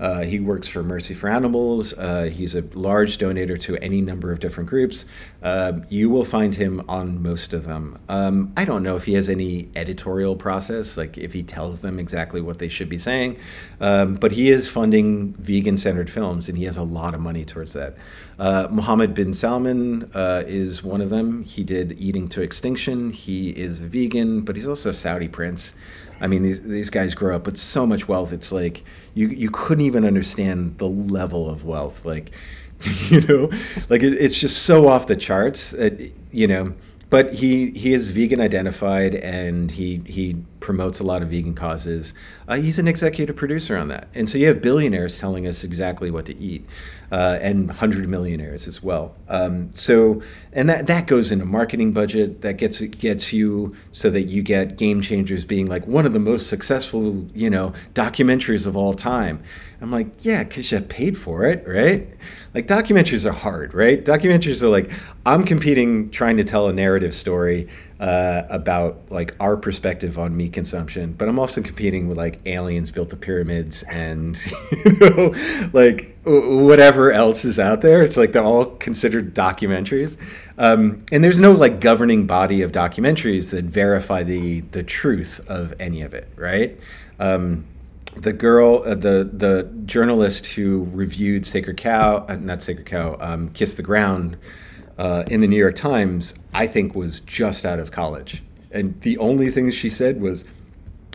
Uh, he works for Mercy for Animals. Uh, he's a large donator to any number of different groups. Uh, you will find him on most of them. Um, I don't know if he has any editorial process, like if he tells them exactly what they should be saying, um, but he is funding vegan centered films, and he has a lot of money towards that. Uh, Mohammed bin Salman uh, is one of them. He did Eating to Extinction. He is vegan, but he's also a Saudi prince. I mean, these these guys grow up with so much wealth. It's like you you couldn't even understand the level of wealth. Like, you know, like it, it's just so off the charts. That, you know, but he he is vegan identified and he he promotes a lot of vegan causes. Uh, he's an executive producer on that, and so you have billionaires telling us exactly what to eat, uh, and hundred millionaires as well. Um, so, and that that goes into marketing budget. That gets gets you so that you get Game Changers being like one of the most successful, you know, documentaries of all time. I'm like, yeah, because you paid for it, right? Like documentaries are hard, right? Documentaries are like I'm competing, trying to tell a narrative story uh, about like our perspective on meat consumption, but I'm also competing with like aliens built the pyramids and you know like whatever else is out there. It's like they're all considered documentaries, um, and there's no like governing body of documentaries that verify the the truth of any of it, right? Um, the girl, uh, the the journalist who reviewed Sacred Cow, uh, not Sacred Cow, um, Kiss the Ground uh, in the New York Times, I think was just out of college. And the only thing she said was,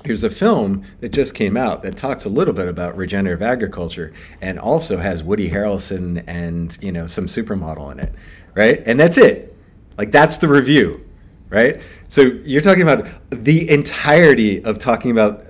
here's a film that just came out that talks a little bit about regenerative agriculture and also has Woody Harrelson and, you know, some supermodel in it, right? And that's it. Like that's the review, right? So you're talking about the entirety of talking about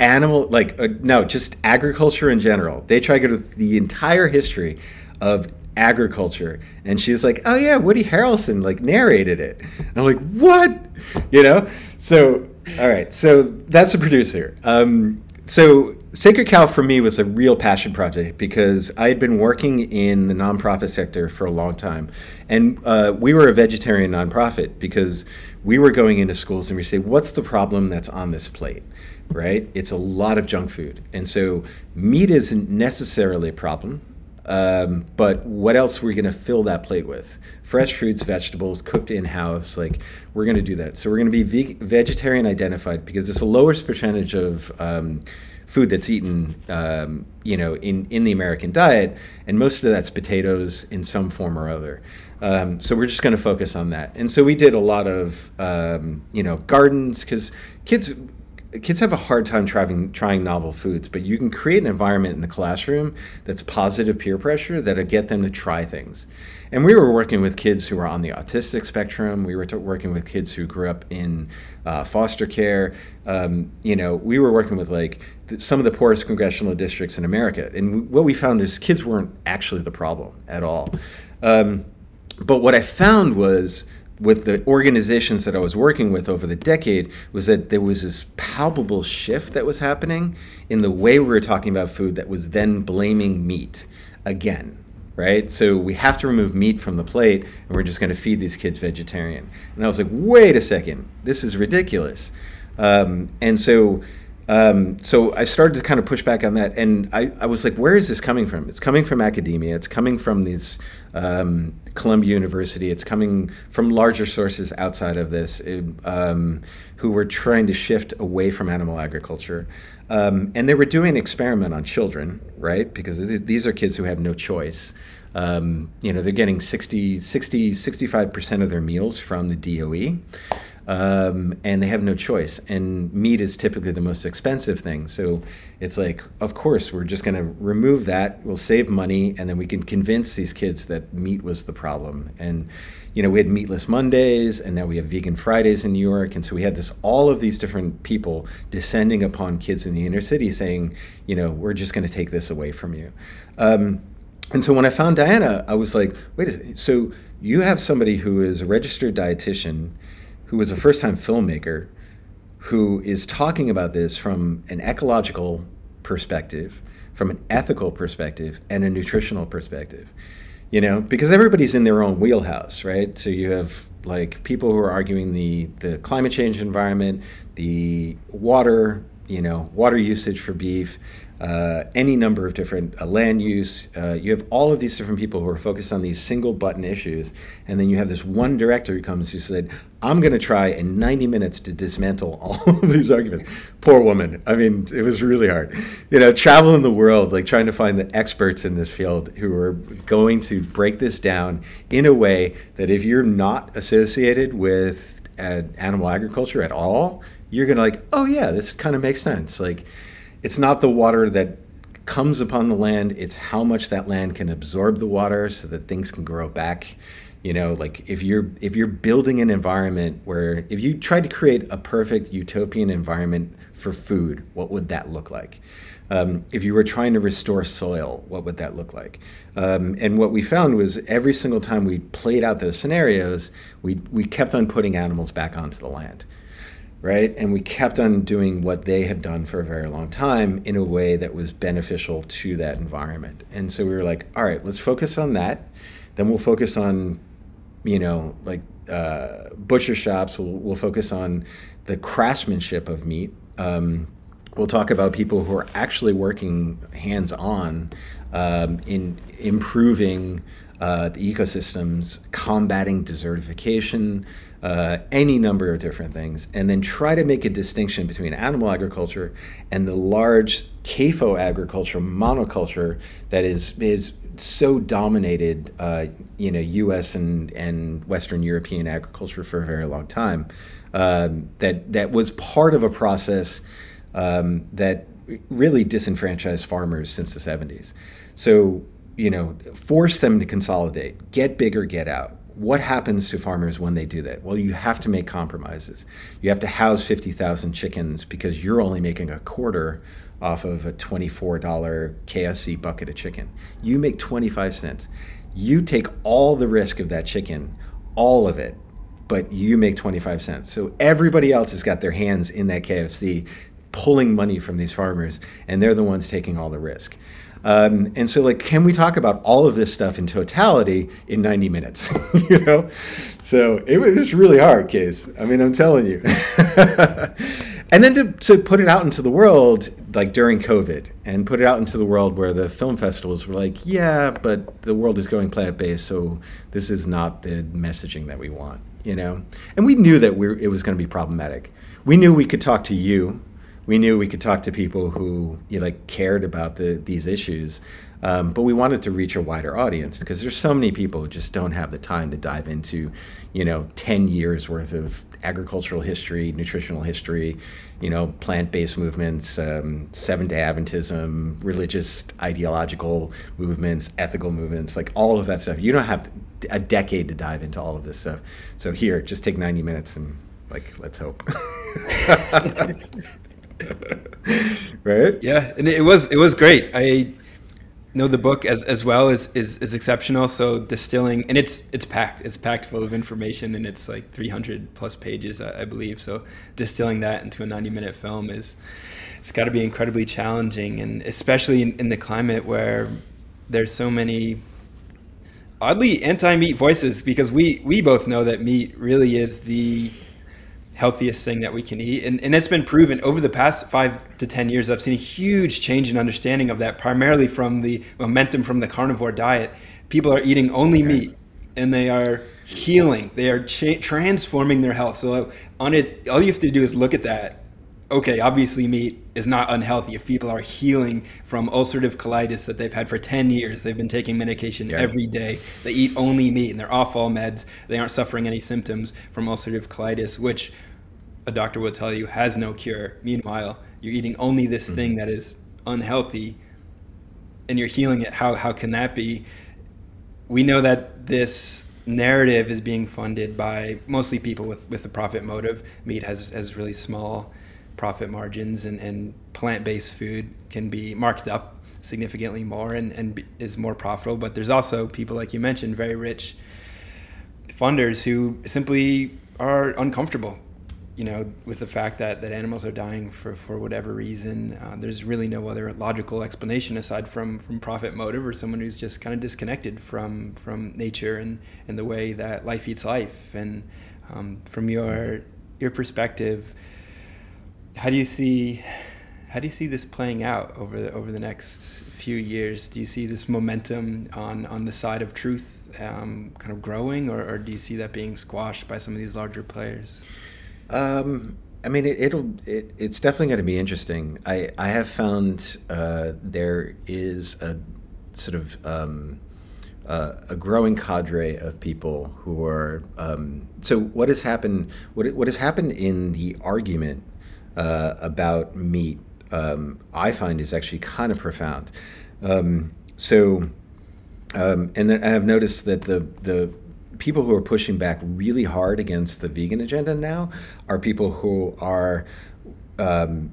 animal like uh, no, just agriculture in general. They try to go to the entire history of agriculture. And she's like oh yeah woody harrelson like narrated it. And i'm like what? You know? So all right. So that's the producer. Um, so Sacred Cow for me was a real passion project because I had been working in the nonprofit sector for a long time. And uh, we were a vegetarian nonprofit because we were going into schools and we say, what's the problem that's on this plate? Right? It's a lot of junk food. And so meat isn't necessarily a problem. Um, but what else are we going to fill that plate with? Fresh fruits, vegetables, cooked in house. Like we're going to do that. So we're going to be ve- vegetarian identified because it's a lower percentage of um, food that's eaten, um, you know, in in the American diet, and most of that's potatoes in some form or other. Um, so we're just going to focus on that. And so we did a lot of, um, you know, gardens because kids kids have a hard time trying trying novel foods, but you can create an environment in the classroom that's positive peer pressure that'll get them to try things. And we were working with kids who were on the autistic spectrum. We were t- working with kids who grew up in uh, foster care. Um, you know, we were working with like th- some of the poorest congressional districts in America. And w- what we found is kids weren't actually the problem at all. Um, but what I found was with the organizations that I was working with over the decade was that there was this palpable shift that was happening in the way we were talking about food that was then blaming meat again right? So we have to remove meat from the plate and we're just going to feed these kids vegetarian. And i was like wait a second. This is ridiculous. Um, and so um, so I started to kind of push back on that, and I, I was like, where is this coming from? It's coming from academia. It's coming from these um, Columbia University. It's coming from larger sources outside of this, um, who were trying to shift away from animal agriculture, um, and they were doing an experiment on children, right? Because these are kids who have no choice. Um, you know, they're getting 60, 60, 65% of their meals from the DOE um, and they have no choice. And meat is typically the most expensive thing. So it's like, of course, we're just going to remove that. We'll save money, and then we can convince these kids that meat was the problem. And you know, we had meatless Mondays, and now we have vegan Fridays in New York, and so we had this all of these different people descending upon kids in the inner city, saying, you know, we're just going to take this away from you. Um, and so when I found Diana, I was like, wait a second. So you have somebody who is a registered dietitian who is a first time filmmaker who is talking about this from an ecological perspective, from an ethical perspective, and a nutritional perspective. You know, because everybody's in their own wheelhouse, right? So you have like people who are arguing the the climate change environment, the water, you know, water usage for beef, uh, any number of different uh, land use. Uh, you have all of these different people who are focused on these single button issues, and then you have this one director who comes who said, "I'm going to try in 90 minutes to dismantle all of these arguments." Poor woman. I mean, it was really hard. You know, traveling the world, like trying to find the experts in this field who are going to break this down in a way that if you're not associated with uh, animal agriculture at all, you're going to like, "Oh yeah, this kind of makes sense." Like it's not the water that comes upon the land it's how much that land can absorb the water so that things can grow back. You know like if you're if you're building an environment where if you tried to create a perfect utopian environment for food what would that look like? Um, if you were trying to restore soil what would that look like? Um, and what we found was every single time we played out those scenarios we, we kept on putting animals back onto the land right? And we kept on doing what they had done for a very long time in a way that was beneficial to that environment. And so we were like, all right, let's focus on that. Then we'll focus on, you know, like uh, butcher shops. We'll, we'll focus on the craftsmanship of meat. Um, we'll talk about people who are actually working hands on um, in improving uh, the ecosystems, combating desertification, uh, any number of different things, and then try to make a distinction between animal agriculture and the large CAFO agriculture monoculture that is is so dominated, uh, you know, U.S. and and Western European agriculture for a very long time. Um, that that was part of a process um, that really disenfranchised farmers since the 70s. So you know, force them to consolidate, get bigger, get out what happens to farmers when they do that? Well, you have to make compromises. You have to house 50,000 chickens because you're only making a quarter off of a $24 KFC bucket of chicken. You make 25 cents. You take all the risk of that chicken, all of it, but you make 25 cents. So everybody else has got their hands in that KFC pulling money from these farmers, and they're the ones taking all the risk. Um, and so, like, can we talk about all of this stuff in totality in 90 minutes? you know, so it was really hard, case. I mean, I'm telling you. and then to, to put it out into the world, like during COVID, and put it out into the world where the film festivals were like, yeah, but the world is going plant based, so this is not the messaging that we want, you know. And we knew that we it was going to be problematic. We knew we could talk to you we knew we could talk to people who you know, like cared about the these issues. Um, but we wanted to reach a wider audience because there's so many people who just don't have the time to dive into, you know, 10 years worth of agricultural history, nutritional history, you know, plant-based movements, um, Seventh-day Adventism, religious ideological movements, ethical movements, like all of that stuff. You don't have a decade to dive into all of this stuff. So here, just take 90 minutes and like, let's hope. right? Yeah, and it was it was great. I know the book as as well is, is is exceptional. So distilling and it's it's packed. It's packed full of information and it's like 300 plus pages, I, I believe. So distilling that into a 90 minute film is it's got to be incredibly challenging, and especially in, in the climate where there's so many oddly anti-meat voices because we we both know that meat really is the healthiest thing that we can eat. And, and it's been proven over the past five to 10 years. I've seen a huge change in understanding of that, primarily from the momentum from the carnivore diet. People are eating only meat and they are healing, they are cha- transforming their health. So, uh, on it, all you have to do is look at that. Okay, obviously, meat is not unhealthy. If people are healing from ulcerative colitis that they've had for 10 years, they've been taking medication yeah. every day, they eat only meat and they're off all meds, they aren't suffering any symptoms from ulcerative colitis, which a doctor will tell you has no cure. Meanwhile, you're eating only this mm-hmm. thing that is unhealthy and you're healing it. How, how can that be? We know that this narrative is being funded by mostly people with, with the profit motive. Meat has, has really small profit margins, and, and plant based food can be marked up significantly more and, and is more profitable. But there's also people, like you mentioned, very rich funders who simply are uncomfortable you know, with the fact that, that animals are dying for, for whatever reason, uh, there's really no other logical explanation aside from, from profit motive or someone who's just kind of disconnected from, from nature and, and the way that life eats life. And um, from your, your perspective, how do you see how do you see this playing out over the over the next few years? Do you see this momentum on on the side of truth um, kind of growing, or, or do you see that being squashed by some of these larger players? Um, I mean, it, will it, it's definitely going to be interesting. I I have found uh, there is a sort of um, uh, a growing cadre of people who are. Um, so what has happened? What what has happened in the argument uh, about meat? Um, I find is actually kind of profound. Um, so, um, and, I've noticed that the the people who are pushing back really hard against the vegan agenda now are people who are um,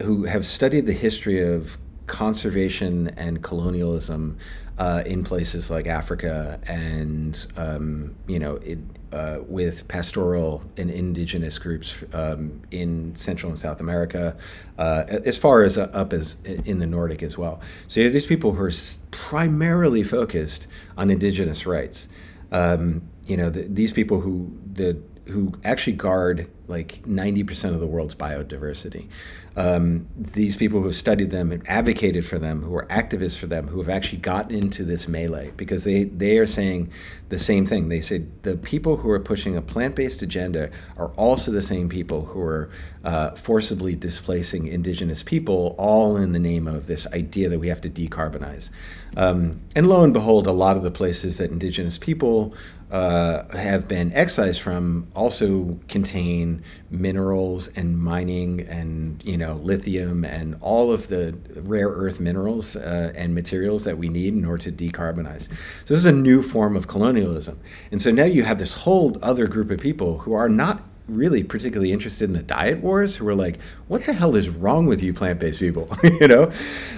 who have studied the history of conservation and colonialism uh, in places like Africa and um, you know it, uh, with pastoral and indigenous groups um, in Central and South America, uh, as far as uh, up as in the Nordic as well. So you have these people who are primarily focused on indigenous rights um, you know, the, these people who the who actually guard like 90% of the world's biodiversity. Um, these people who have studied them and advocated for them, who are activists for them, who have actually gotten into this melee because they, they are saying the same thing. They say the people who are pushing a plant based agenda are also the same people who are uh, forcibly displacing indigenous people, all in the name of this idea that we have to decarbonize. Um, and lo and behold, a lot of the places that indigenous people uh, have been excised from also contain minerals and mining and you know lithium and all of the rare earth minerals uh, and materials that we need in order to decarbonize. So this is a new form of colonialism, and so now you have this whole other group of people who are not really particularly interested in the diet wars who were like, what the hell is wrong with you plant based people? you know,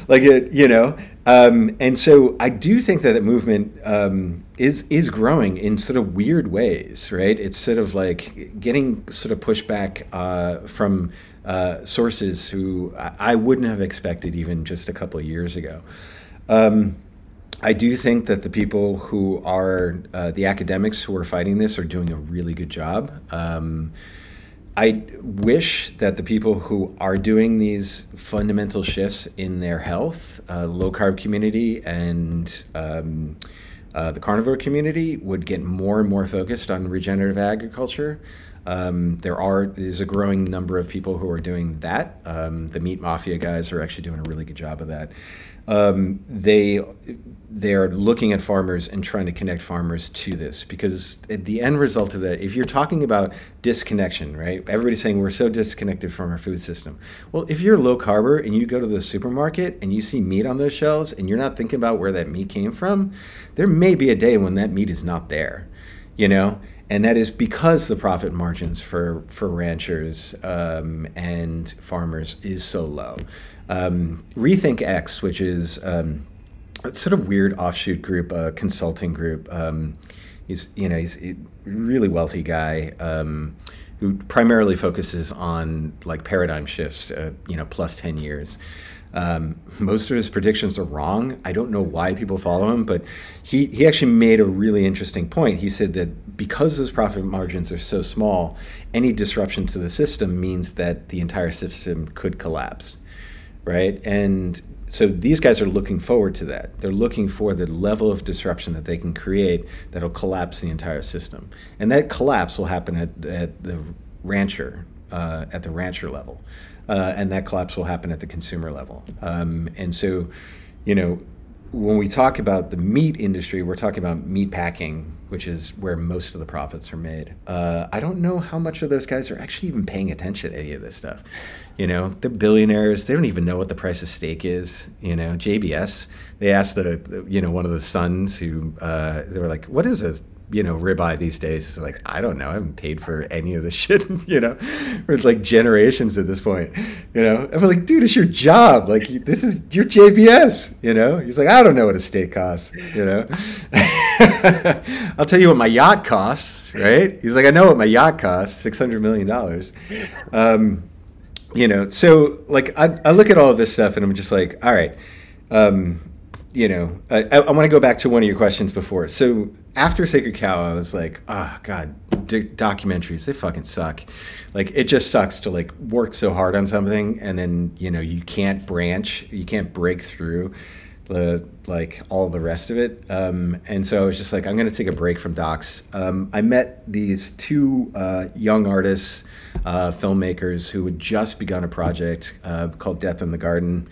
like it, you know. Um, and so I do think that that movement um, is is growing in sort of weird ways, right? It's sort of like getting sort of pushback uh, from uh, sources who I wouldn't have expected even just a couple of years ago. Um, I do think that the people who are uh, the academics who are fighting this are doing a really good job. Um, I wish that the people who are doing these fundamental shifts in their health, uh, low carb community, and um, uh, the carnivore community would get more and more focused on regenerative agriculture. Um, there are there's a growing number of people who are doing that. Um, the meat mafia guys are actually doing a really good job of that. Um, they they're looking at farmers and trying to connect farmers to this because at the end result of that, if you're talking about disconnection, right? Everybody's saying we're so disconnected from our food system. Well, if you're low carber and you go to the supermarket and you see meat on those shelves and you're not thinking about where that meat came from, there may be a day when that meat is not there, you know and that is because the profit margins for for ranchers um, and farmers is so low. Um, Rethink X, which is um, a sort of weird offshoot group, a consulting group. Um, he's you know he's a really wealthy guy um, who primarily focuses on like paradigm shifts. Uh, you know, plus ten years. Um, most of his predictions are wrong. I don't know why people follow him, but he, he actually made a really interesting point. He said that because those profit margins are so small, any disruption to the system means that the entire system could collapse, right? And so these guys are looking forward to that. They're looking for the level of disruption that they can create that'll collapse the entire system. And that collapse will happen at, at the rancher, uh, at the rancher level uh, and that collapse will happen at the consumer level. Um, and so, you know, when we talk about the meat industry, we're talking about meat packing, which is where most of the profits are made. Uh, I don't know how much of those guys are actually even paying attention to any of this stuff. You know, they're billionaires. They don't even know what the price of steak is. You know, JBS. They asked the, you know one of the sons who uh, they were like, "What is a you know, ribeye these days is like, I don't know. I haven't paid for any of this shit, you know, for like generations at this point, you know. I'm like, dude, it's your job. Like, this is your JBS, you know. He's like, I don't know what a steak costs, you know. I'll tell you what my yacht costs, right? He's like, I know what my yacht costs, six hundred million dollars. Um, you know, so like I, I look at all of this stuff and I'm just like, all right, um, you know, I, I want to go back to one of your questions before. So after Sacred Cow, I was like, oh god, d- documentaries they fucking suck. Like it just sucks to like work so hard on something and then you know you can't branch, you can't break through the like all the rest of it. Um, and so I was just like, I'm gonna take a break from docs. Um, I met these two uh, young artists, uh, filmmakers who had just begun a project uh, called Death in the Garden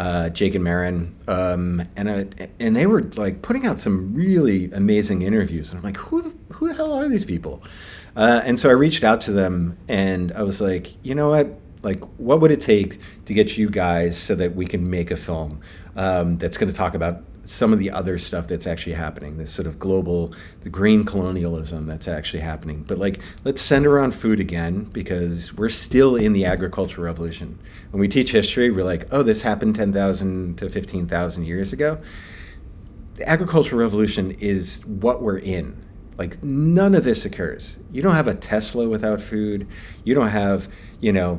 uh, Jake and Marin, um, and uh, and they were like putting out some really amazing interviews, and I'm like, who the, who the hell are these people? Uh, and so I reached out to them, and I was like, you know what? Like, what would it take to get you guys so that we can make a film um, that's going to talk about some of the other stuff that's actually happening, this sort of global, the green colonialism that's actually happening. But like, let's center on food again because we're still in the agricultural revolution. When we teach history, we're like, oh, this happened 10,000 to 15,000 years ago. The agricultural revolution is what we're in. Like, none of this occurs. You don't have a Tesla without food. You don't have, you know,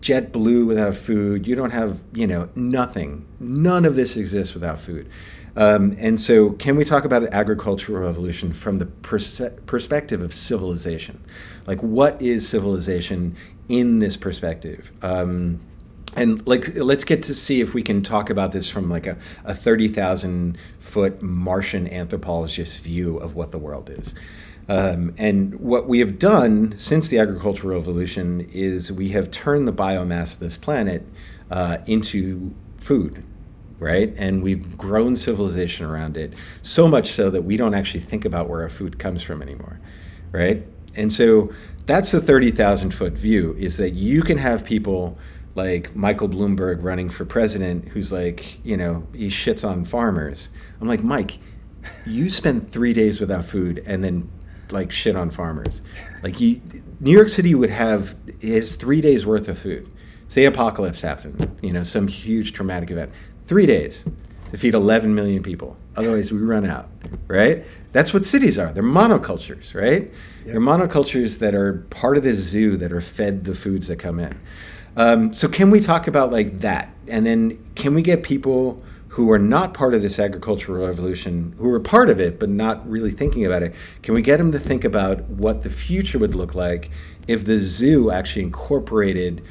JetBlue without food. You don't have, you know, nothing. None of this exists without food. Um, and so, can we talk about an agricultural revolution from the pers- perspective of civilization? Like, what is civilization in this perspective? Um, and like, let's get to see if we can talk about this from like a, a thirty thousand foot Martian anthropologist view of what the world is. Um, and what we have done since the agricultural revolution is we have turned the biomass of this planet uh, into food, right? And we've grown civilization around it so much so that we don't actually think about where our food comes from anymore, right? And so that's the 30,000 foot view is that you can have people like Michael Bloomberg running for president who's like, you know, he shits on farmers. I'm like, Mike, you spend three days without food and then like shit on farmers. Like you, New York City would have is three days worth of food. Say apocalypse happened, you know, some huge traumatic event. Three days to feed 11 million people. Otherwise, we run out, right? That's what cities are. They're monocultures, right? Yep. They're monocultures that are part of this zoo that are fed the foods that come in. Um, so can we talk about like that, and then can we get people who are not part of this agricultural revolution, who are part of it but not really thinking about it? Can we get them to think about what the future would look like if the zoo actually incorporated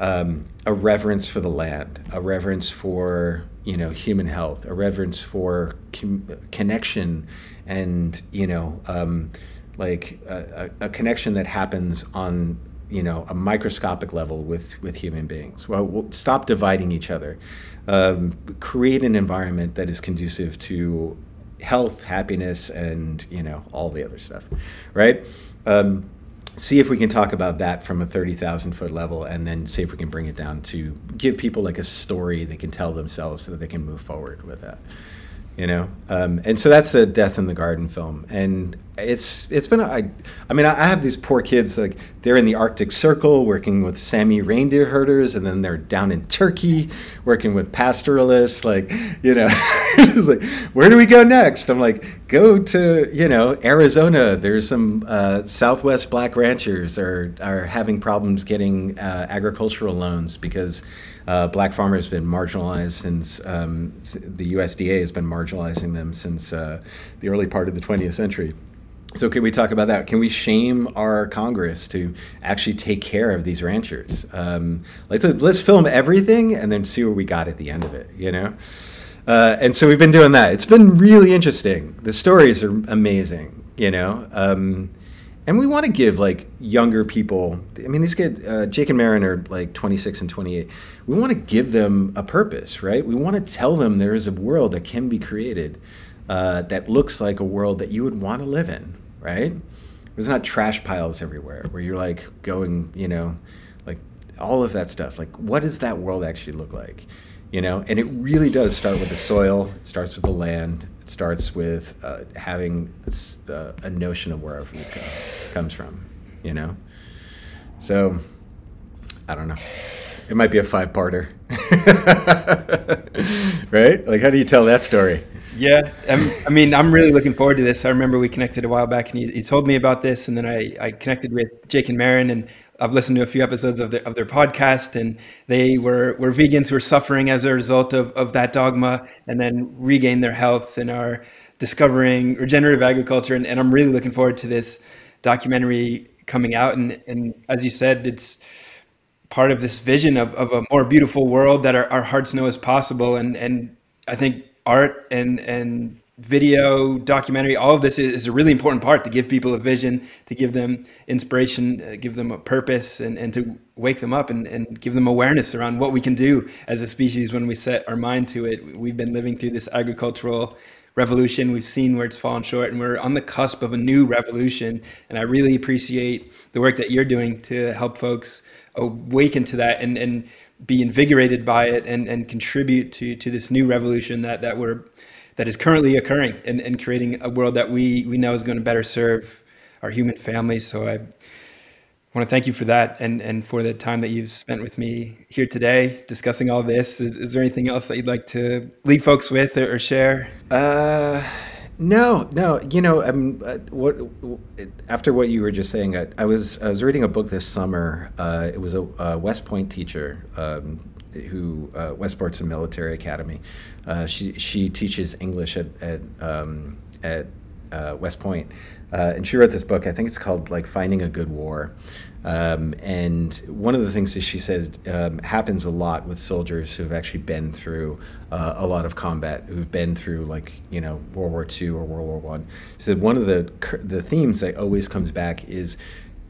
um, a reverence for the land, a reverence for you know human health, a reverence for com- connection, and you know um, like a, a, connection that happens on you know a microscopic level with with human beings. Well, we'll stop dividing each other, um, create an environment that is conducive to health, happiness, and you know all the other stuff, right? Um, see if we can talk about that from a 30,000 foot level and then see if we can bring it down to give people like a story they can tell themselves so that they can move forward with that you know um, and so that's the death in the garden film and it's it's been I, I mean I have these poor kids like they're in the arctic circle working with sami reindeer herders and then they're down in turkey working with pastoralists like you know it's like where do we go next i'm like go to you know arizona there's some uh, southwest black ranchers are are having problems getting uh, agricultural loans because uh, black farmers have been marginalized since um, the USDA has been marginalizing them since uh, the early part of the 20th century. So, can we talk about that? Can we shame our Congress to actually take care of these ranchers? Um, let's let's film everything and then see what we got at the end of it. You know. Uh, and so we've been doing that. It's been really interesting. The stories are amazing, you know. Um, and we want to give like younger people i mean these kids uh, jake and marin are like 26 and 28 we want to give them a purpose right we want to tell them there is a world that can be created uh, that looks like a world that you would want to live in right? There's not trash piles everywhere where you're like going you know like all of that stuff. Like what does that world actually look like you know? And it really does start with the soil it starts with the land it starts with uh, having uh, a notion of where our food comes from you know? So i don't know. It might be a five parter right? Like how do you tell that story yeah, I'm, i mean, I'm really looking forward to this. I remember we connected a while back, and you, you told me about this, and then I, I connected with Jake and Marin, and I've listened to a few episodes of their of their podcast, and they were were vegans who were suffering as a result of of that dogma, and then regained their health and are discovering regenerative agriculture. And, and I'm really looking forward to this documentary coming out. And and as you said, it's part of this vision of, of a more beautiful world that our, our hearts know is possible. And and I think art and and video documentary all of this is, is, a really important part to give people a vision to give them inspiration uh, give them a purpose and, and to wake them up and, and give them awareness around what we can do as a species when we set our mind to it. We've been living through this agricultural revolution. We've seen where it's fallen short and we're on the cusp of a new revolution. And i really appreciate the work that you're doing to help folks awaken to that. And and be invigorated by it and, and contribute to, to this new revolution that, that we're that is currently occurring and, and creating a world that we, we know is going to better serve our human families. So I want to thank you for that and, and for the time that you've spent with me here today discussing all this. Is, is there anything else that you'd like to leave folks with or, or share? Uh, no, no. You know, um, uh, what after what you were just saying, I, I, was I was reading a book this summer. Uh, it was a, a, West Point teacher um, who uh, West Point's a military academy. Uh, she she teaches English at at um, at uh, West Point, uh, and she wrote this book. I think it's called like Finding a Good War. Um, and one of the things that she says um, happens a lot with soldiers who have actually been through uh, a lot of combat, who've been through like you know World War II or World War One. Said one of the the themes that always comes back is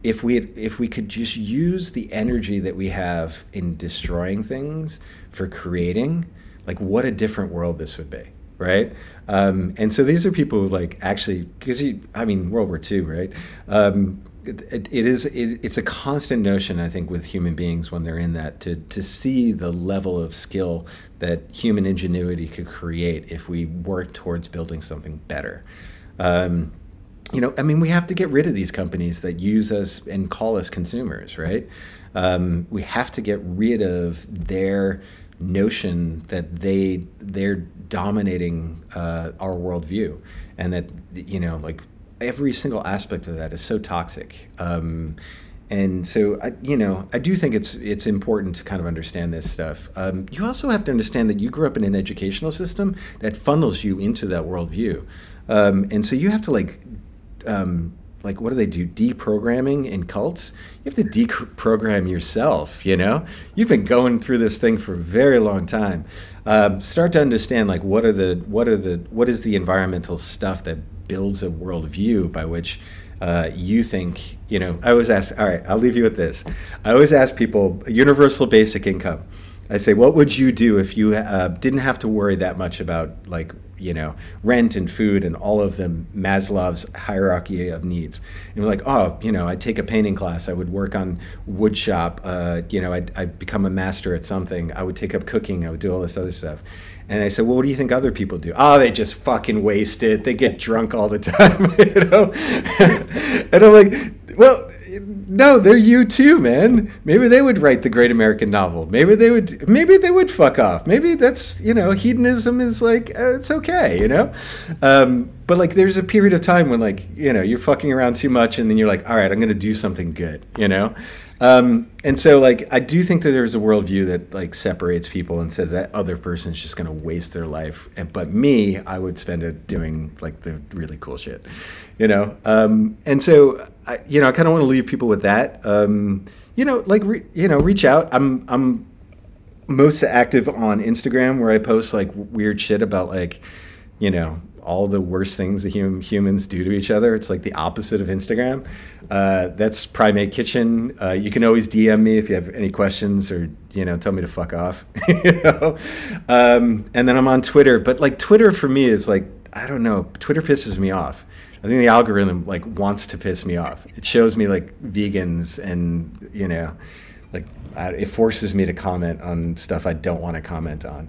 if we if we could just use the energy that we have in destroying things for creating, like what a different world this would be right? Um, and so these are people who like actually, because I mean, World War II, right? Um, it, it is it, it's a constant notion I think with human beings when they're in that to to see the level of skill that human ingenuity could create if we work towards building something better. Um, you know, I mean, we have to get rid of these companies that use us and call us consumers, right? Um, we have to get rid of their notion that they they're dominating uh, our worldview, and that you know, like every single aspect of that is so toxic. Um, and so I, you know, I do think it's it's important to kind of understand this stuff. Um, you also have to understand that you grew up in an educational system that funnels you into that worldview, um, and so you have to like. Um, like what do they do deprogramming in cults you have to deprogram yourself you know you've been going through this thing for a very long time um, start to understand like what are the what are the what is the environmental stuff that builds a worldview by which uh, you think, you know, I always ask, all right, I'll leave you with this. I always ask people universal basic income. I say, what would you do if you uh, didn't have to worry that much about like, you know, rent and food and all of the Maslow's hierarchy of needs? And you're like, oh, you know, I'd take a painting class. I would work on wood shop. Uh, you know, I'd, I'd become a master at something. I would take up cooking. I would do all this other stuff. And I said, well, what do you think other people do? Oh, they just fucking waste it. They get drunk all the time, you know? and I'm like, well, no, they're you too, man. Maybe they would write the great American novel. Maybe they would, maybe they would fuck off. Maybe that's, you know, hedonism is like, uh, it's okay, you know? Um, but like, there's a period of time when like, you know, you're fucking around too much and then you're like, all right, I'm going to do something good, you know? Um, and so, like, I do think that there's a worldview that like separates people and says that other person's just going to waste their life. And, but me, I would spend it doing like the really cool shit, you know. Um, and so, I, you know, I kind of want to leave people with that. Um, you know, like, re, you know, reach out. I'm, I'm most active on Instagram where I post like weird shit about like, you know, all the worst things that hum- humans do to each other. It's like the opposite of Instagram. Uh, that's Primate Kitchen. Uh, you can always DM me if you have any questions or you know tell me to fuck off. you know, um, and then I'm on Twitter. But like Twitter for me is like I don't know. Twitter pisses me off. I think the algorithm like wants to piss me off. It shows me like vegans and you know, like it forces me to comment on stuff I don't want to comment on.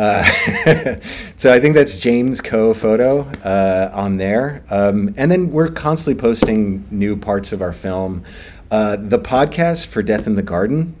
Uh, so I think that's James Co photo uh, on there, um, and then we're constantly posting new parts of our film. Uh, the podcast for Death in the Garden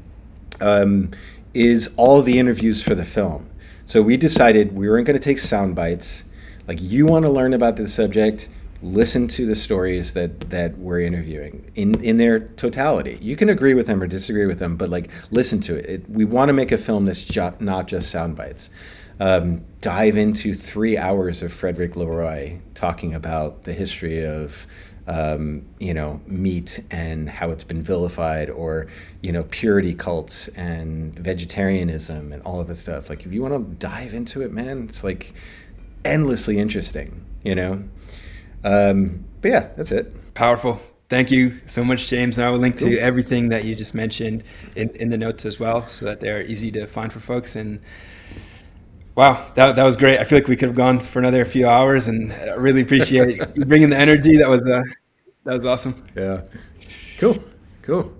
um, is all the interviews for the film. So we decided we weren't going to take sound bites. Like you want to learn about this subject, listen to the stories that that we're interviewing in in their totality. You can agree with them or disagree with them, but like listen to it. it we want to make a film that's ju- not just sound bites. Um, dive into three hours of Frédéric Leroy talking about the history of um, you know meat and how it's been vilified, or you know purity cults and vegetarianism and all of this stuff. Like if you want to dive into it, man, it's like endlessly interesting. You know. Um, but yeah, that's it. Powerful. Thank you so much, James. And I will link to everything that you just mentioned in, in the notes as well, so that they're easy to find for folks. And wow, that, that was great. I feel like we could have gone for another few hours, and I really appreciate you bringing the energy. That was uh, that was awesome. Yeah. Cool. Cool.